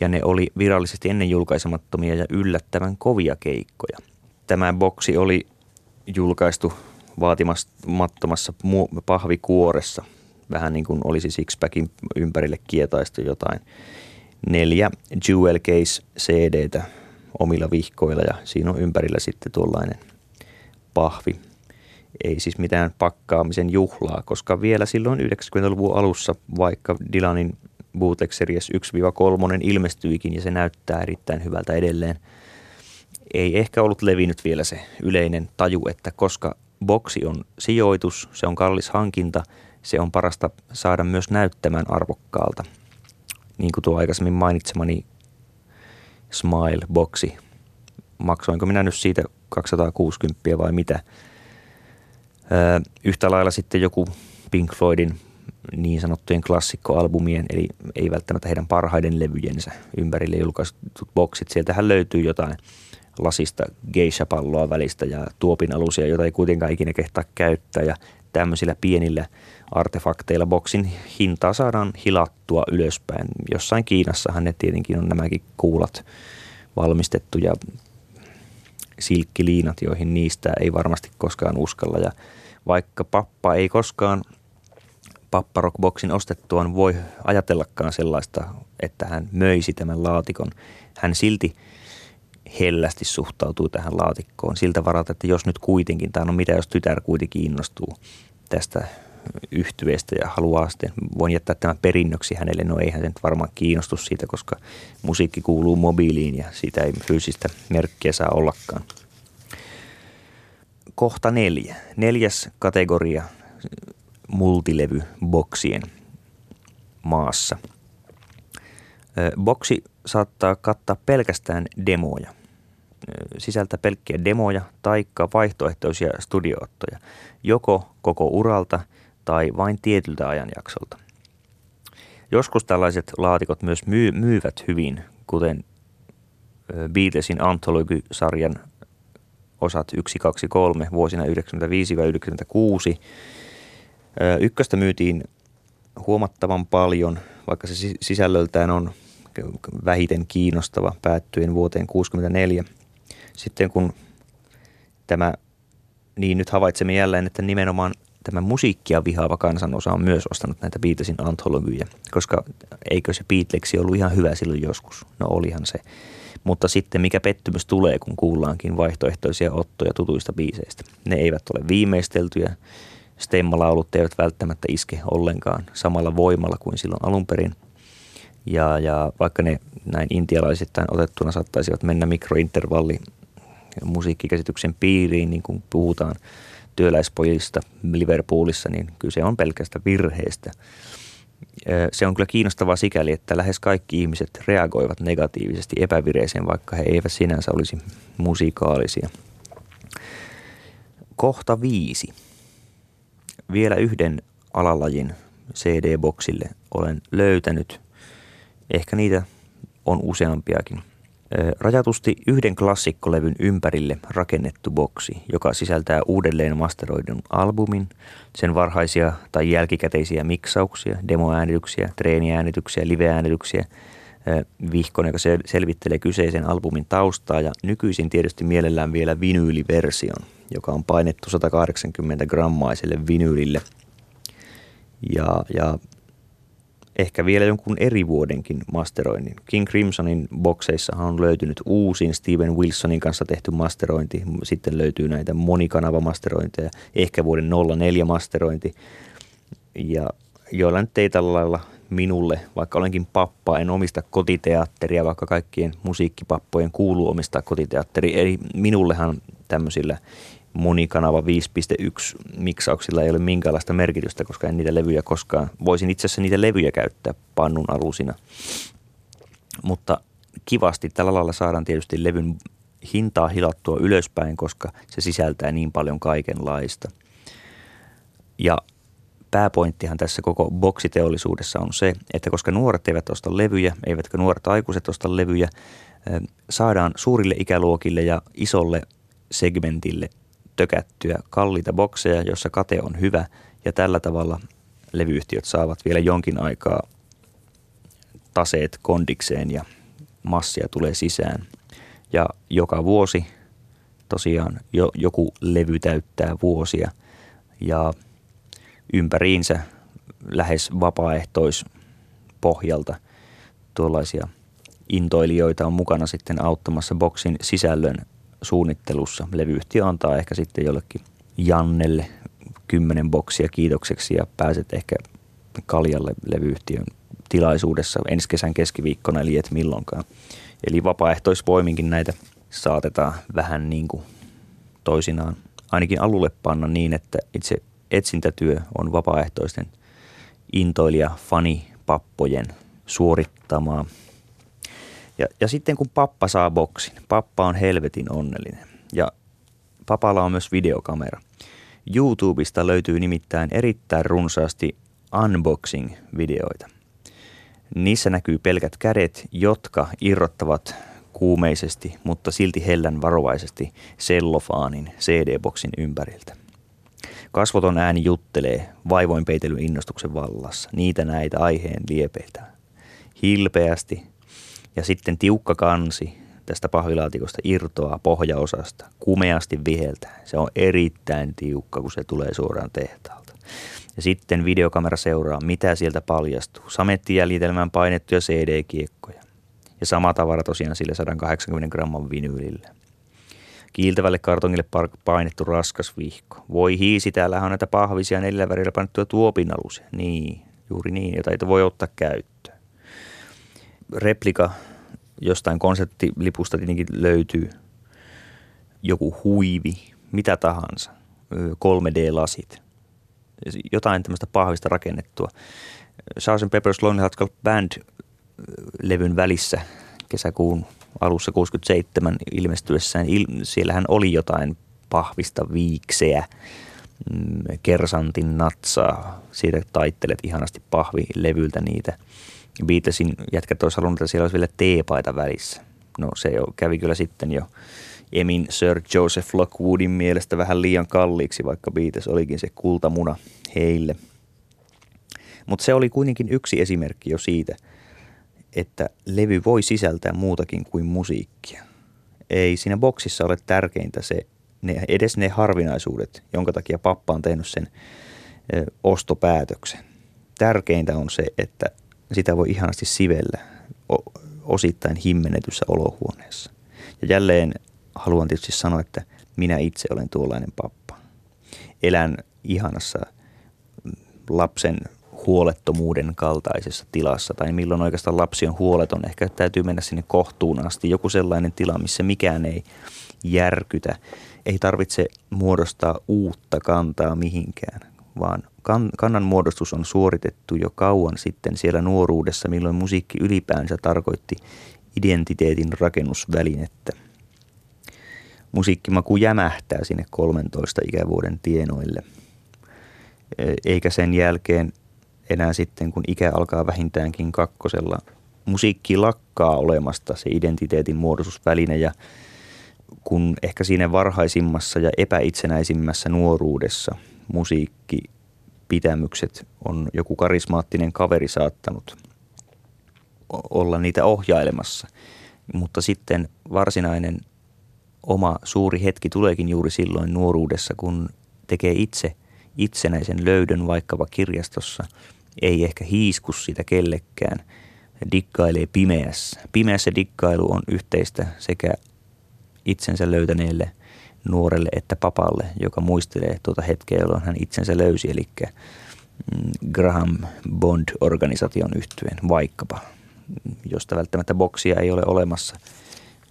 Ja ne oli virallisesti ennen julkaisemattomia ja yllättävän kovia keikkoja. tämä boksi oli julkaistu vaatimattomassa pahvikuoressa. Vähän niin kuin olisi Sixpackin ympärille kietaistu jotain. Neljä Jewel Case CDtä omilla vihkoilla ja siinä on ympärillä sitten tuollainen pahvi. Ei siis mitään pakkaamisen juhlaa, koska vielä silloin 90-luvun alussa, vaikka Dylanin Bootleg Series 1-3 ilmestyikin ja se näyttää erittäin hyvältä edelleen, ei ehkä ollut levinnyt vielä se yleinen taju, että koska boksi on sijoitus, se on kallis hankinta, se on parasta saada myös näyttämään arvokkaalta. Niin kuin tuo aikaisemmin mainitsemani Smile-boksi. Maksoinko minä nyt siitä 260 vai mitä? Öö, yhtä lailla sitten joku Pink Floydin niin sanottujen klassikkoalbumien, eli ei välttämättä heidän parhaiden levyjensä ympärille julkaistut boksit. Sieltähän löytyy jotain lasista geisha-palloa välistä ja tuopin alusia, joita ei kuitenkaan ikinä kehtaa käyttää. Ja tämmöisillä pienillä artefakteilla boksin hintaa saadaan hilattua ylöspäin. Jossain Kiinassahan ne tietenkin on nämäkin kuulat valmistettu ja silkkiliinat, joihin niistä ei varmasti koskaan uskalla. Ja vaikka pappa ei koskaan papparockboksin ostettuaan voi ajatellakaan sellaista, että hän möisi tämän laatikon, hän silti – hellästi suhtautuu tähän laatikkoon siltä varalta, että jos nyt kuitenkin, tai no mitä jos tytär kuitenkin innostuu tästä yhtyeestä ja haluaa sitten, voin jättää tämän perinnöksi hänelle, no eihän se nyt varmaan kiinnostu siitä, koska musiikki kuuluu mobiiliin ja siitä ei fyysistä merkkiä saa ollakaan. Kohta neljä. Neljäs kategoria multilevyboksien maassa. Boksi saattaa kattaa pelkästään demoja sisältää pelkkiä demoja tai vaihtoehtoisia studioottoja, joko koko uralta tai vain tietyltä ajanjaksolta. Joskus tällaiset laatikot myös myy- myyvät hyvin, kuten Beatlesin Anthology-sarjan osat 1, 2, 3 vuosina 1995-1996. Ykköstä myytiin huomattavan paljon, vaikka se sisällöltään on vähiten kiinnostava päättyen vuoteen 1964 – sitten kun tämä, niin nyt havaitsemme jälleen, että nimenomaan tämä musiikkia vihaava kansanosa on myös ostanut näitä Beatlesin antologyjä, koska eikö se Beatlesi ollut ihan hyvä silloin joskus? No olihan se. Mutta sitten mikä pettymys tulee, kun kuullaankin vaihtoehtoisia ottoja tutuista biiseistä. Ne eivät ole viimeisteltyjä. Stemmalaulut eivät välttämättä iske ollenkaan samalla voimalla kuin silloin alun perin. Ja, ja vaikka ne näin intialaisittain otettuna saattaisivat mennä mikrointervalli musiikkikäsityksen piiriin, niin kuin puhutaan työläispojista Liverpoolissa, niin kyse on pelkästä virheestä. Se on kyllä kiinnostavaa sikäli, että lähes kaikki ihmiset reagoivat negatiivisesti epävireeseen, vaikka he eivät sinänsä olisi musikaalisia. Kohta viisi. Vielä yhden alalajin CD-boksille olen löytänyt. Ehkä niitä on useampiakin – Rajatusti yhden klassikkolevyn ympärille rakennettu boksi, joka sisältää uudelleen masteroidun albumin, sen varhaisia tai jälkikäteisiä miksauksia, demoäänityksiä, treeniäänityksiä, liveäänityksiä, vihkon, joka selvittelee kyseisen albumin taustaa ja nykyisin tietysti mielellään vielä vinyyliversion, joka on painettu 180 grammaiselle vinyylille. Ja, ja ehkä vielä jonkun eri vuodenkin masteroinnin. King Crimsonin bokseissahan on löytynyt uusin Steven Wilsonin kanssa tehty masterointi. Sitten löytyy näitä monikanavamasterointeja, ehkä vuoden 04 masterointi. Ja joilla nyt ei tällä lailla minulle, vaikka olenkin pappa, en omista kotiteatteria, vaikka kaikkien musiikkipappojen kuuluu omistaa kotiteatteri. Eli minullehan tämmöisillä monikanava 5.1 miksauksilla ei ole minkäänlaista merkitystä, koska en niitä levyjä koskaan, voisin itse asiassa niitä levyjä käyttää pannun alusina. Mutta kivasti tällä lailla saadaan tietysti levyn hintaa hilattua ylöspäin, koska se sisältää niin paljon kaikenlaista. Ja pääpointtihan tässä koko boksiteollisuudessa on se, että koska nuoret eivät osta levyjä, eivätkä nuoret aikuiset osta levyjä, saadaan suurille ikäluokille ja isolle segmentille tökättyä kalliita bokseja, jossa kate on hyvä ja tällä tavalla levyyhtiöt saavat vielä jonkin aikaa taseet kondikseen ja massia tulee sisään. Ja joka vuosi tosiaan jo, joku levy täyttää vuosia ja ympäriinsä lähes vapaaehtoispohjalta tuollaisia intoilijoita on mukana sitten auttamassa boksin sisällön suunnittelussa. Levyyhtiö antaa ehkä sitten jollekin Jannelle kymmenen boksia kiitokseksi ja pääset ehkä Kaljalle levyyhtiön tilaisuudessa ensi kesän keskiviikkona, eli et milloinkaan. Eli vapaaehtoisvoiminkin näitä saatetaan vähän niin kuin toisinaan ainakin alulle panna niin, että itse etsintätyö on vapaaehtoisten intoilija fanipappojen suorittamaa. Ja, ja sitten kun pappa saa boksin, pappa on helvetin onnellinen ja papalla on myös videokamera. YouTubesta löytyy nimittäin erittäin runsaasti unboxing-videoita. Niissä näkyy pelkät kädet, jotka irrottavat kuumeisesti, mutta silti hellän varovaisesti sellofaanin CD-boksin ympäriltä. Kasvoton ääni juttelee vaivoin peitelyn innostuksen vallassa, niitä näitä aiheen liepeiltä. Hilpeästi ja sitten tiukka kansi tästä pahvilaatikosta irtoaa pohjaosasta, kumeasti viheltä. Se on erittäin tiukka, kun se tulee suoraan tehtaalta. Ja sitten videokamera seuraa, mitä sieltä paljastuu. Samettijäljitelmään painettuja CD-kiekkoja. Ja sama tavara tosiaan sille 180 gramman vinyylille. Kiiltävälle kartongille painettu raskas vihko. Voi hiisi, täällä on näitä pahvisia neljällä värillä painettuja tuopinalusia. Niin, juuri niin, jota ei voi ottaa käyttöön. Replika jostain konseptilipusta tietenkin löytyy joku huivi, mitä tahansa, 3D-lasit, jotain tämmöistä pahvista rakennettua. Sgt. Pepper's Lonely Hearts Club Band levyn välissä kesäkuun alussa 67 ilmestyessään, il, siellähän oli jotain pahvista viikseä, mm, kersantin natsaa, siitä taittelet ihanasti pahvilevyltä niitä – Beatlesin jätkät olisi halunnut, että siellä olisi vielä teepaita välissä. No se jo, kävi kyllä sitten jo Emin Sir Joseph Lockwoodin mielestä vähän liian kalliiksi, vaikka Beatles olikin se kultamuna heille. Mutta se oli kuitenkin yksi esimerkki jo siitä, että levy voi sisältää muutakin kuin musiikkia. Ei siinä boksissa ole tärkeintä se, ne, edes ne harvinaisuudet, jonka takia pappa on tehnyt sen ö, ostopäätöksen. Tärkeintä on se, että sitä voi ihanasti sivellä osittain himmenetyssä olohuoneessa. Ja jälleen haluan tietysti sanoa, että minä itse olen tuollainen pappa. Elän ihanassa lapsen huolettomuuden kaltaisessa tilassa, tai milloin oikeastaan lapsi on huoleton. Ehkä täytyy mennä sinne kohtuun asti. Joku sellainen tila, missä mikään ei järkytä. Ei tarvitse muodostaa uutta kantaa mihinkään, vaan kannan muodostus on suoritettu jo kauan sitten siellä nuoruudessa, milloin musiikki ylipäänsä tarkoitti identiteetin rakennusvälinettä. Musiikkimaku jämähtää sinne 13 ikävuoden tienoille, e, eikä sen jälkeen enää sitten, kun ikä alkaa vähintäänkin kakkosella, musiikki lakkaa olemasta se identiteetin muodostusväline ja kun ehkä siinä varhaisimmassa ja epäitsenäisimmässä nuoruudessa musiikki pitämykset on joku karismaattinen kaveri saattanut olla niitä ohjailemassa. Mutta sitten varsinainen oma suuri hetki tuleekin juuri silloin nuoruudessa, kun tekee itse itsenäisen löydön vaikkapa kirjastossa, ei ehkä hiisku sitä kellekään, dikkailee pimeässä. Pimeässä dikkailu on yhteistä sekä itsensä löytäneelle nuorelle että papalle, joka muistelee tuota hetkeä, jolloin hän itsensä löysi, eli mm, Graham Bond-organisaation yhtyen vaikkapa, josta välttämättä boksia ei ole olemassa,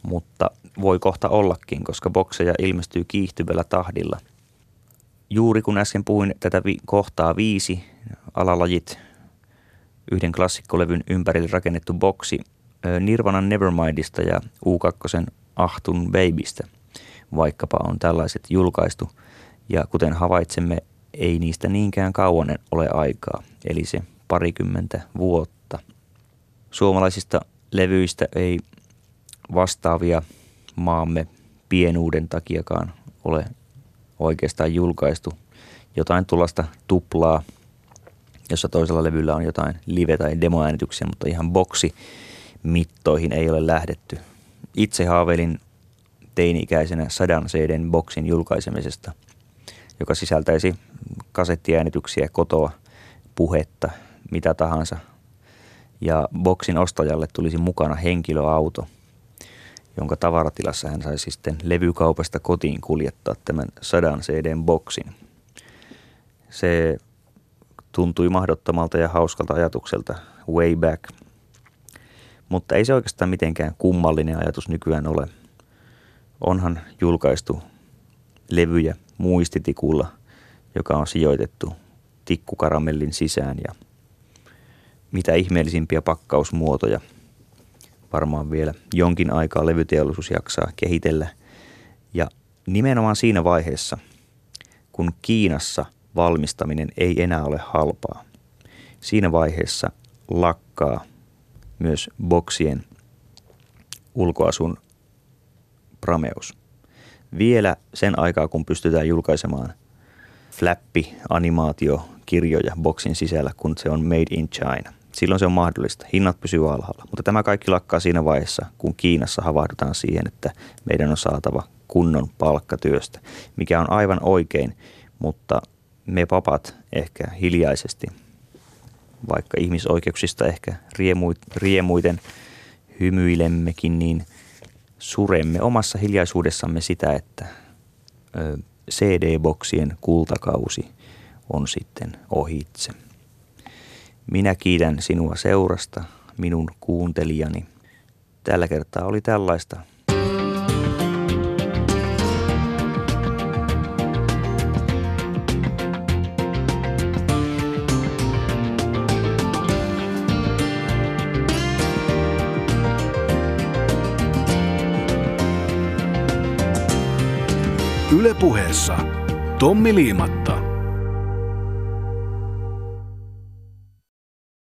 mutta voi kohta ollakin, koska bokseja ilmestyy kiihtyvällä tahdilla. Juuri kun äsken puhuin tätä vi- kohtaa viisi, alalajit, yhden klassikkolevyn ympärille rakennettu boksi Nirvanan Nevermindista ja U2 Ahtun Babystä – vaikkapa on tällaiset julkaistu. Ja kuten havaitsemme, ei niistä niinkään kauan ole aikaa, eli se parikymmentä vuotta. Suomalaisista levyistä ei vastaavia maamme pienuuden takiakaan ole oikeastaan julkaistu. Jotain tuollaista tuplaa, jossa toisella levyllä on jotain live- tai demoäänityksiä, mutta ihan boksi mittoihin ei ole lähdetty. Itse haaveilin teini-ikäisenä sadan CDn boksin julkaisemisesta, joka sisältäisi kasettiäänityksiä, kotoa, puhetta, mitä tahansa. Ja boksin ostajalle tulisi mukana henkilöauto, jonka tavaratilassa hän saisi sitten levykaupasta kotiin kuljettaa tämän sadan CDn boksin. Se tuntui mahdottomalta ja hauskalta ajatukselta way back. Mutta ei se oikeastaan mitenkään kummallinen ajatus nykyään ole. Onhan julkaistu levyjä muistitikulla, joka on sijoitettu tikkukaramellin sisään ja mitä ihmeellisimpiä pakkausmuotoja varmaan vielä jonkin aikaa levyteollisuus jaksaa kehitellä. Ja nimenomaan siinä vaiheessa, kun Kiinassa valmistaminen ei enää ole halpaa, siinä vaiheessa lakkaa myös boksien ulkoasun prameus. Vielä sen aikaa, kun pystytään julkaisemaan flappi-animaatiokirjoja boksin sisällä, kun se on made in China. Silloin se on mahdollista. Hinnat pysyvät alhaalla. Mutta tämä kaikki lakkaa siinä vaiheessa, kun Kiinassa havahdutaan siihen, että meidän on saatava kunnon palkkatyöstä, mikä on aivan oikein, mutta me papat ehkä hiljaisesti, vaikka ihmisoikeuksista ehkä riemuiten hymyilemmekin, niin suremme omassa hiljaisuudessamme sitä, että CD-boksien kultakausi on sitten ohitse. Minä kiitän sinua seurasta, minun kuuntelijani. Tällä kertaa oli tällaista. Ylepuheessa Tommi Liimatta.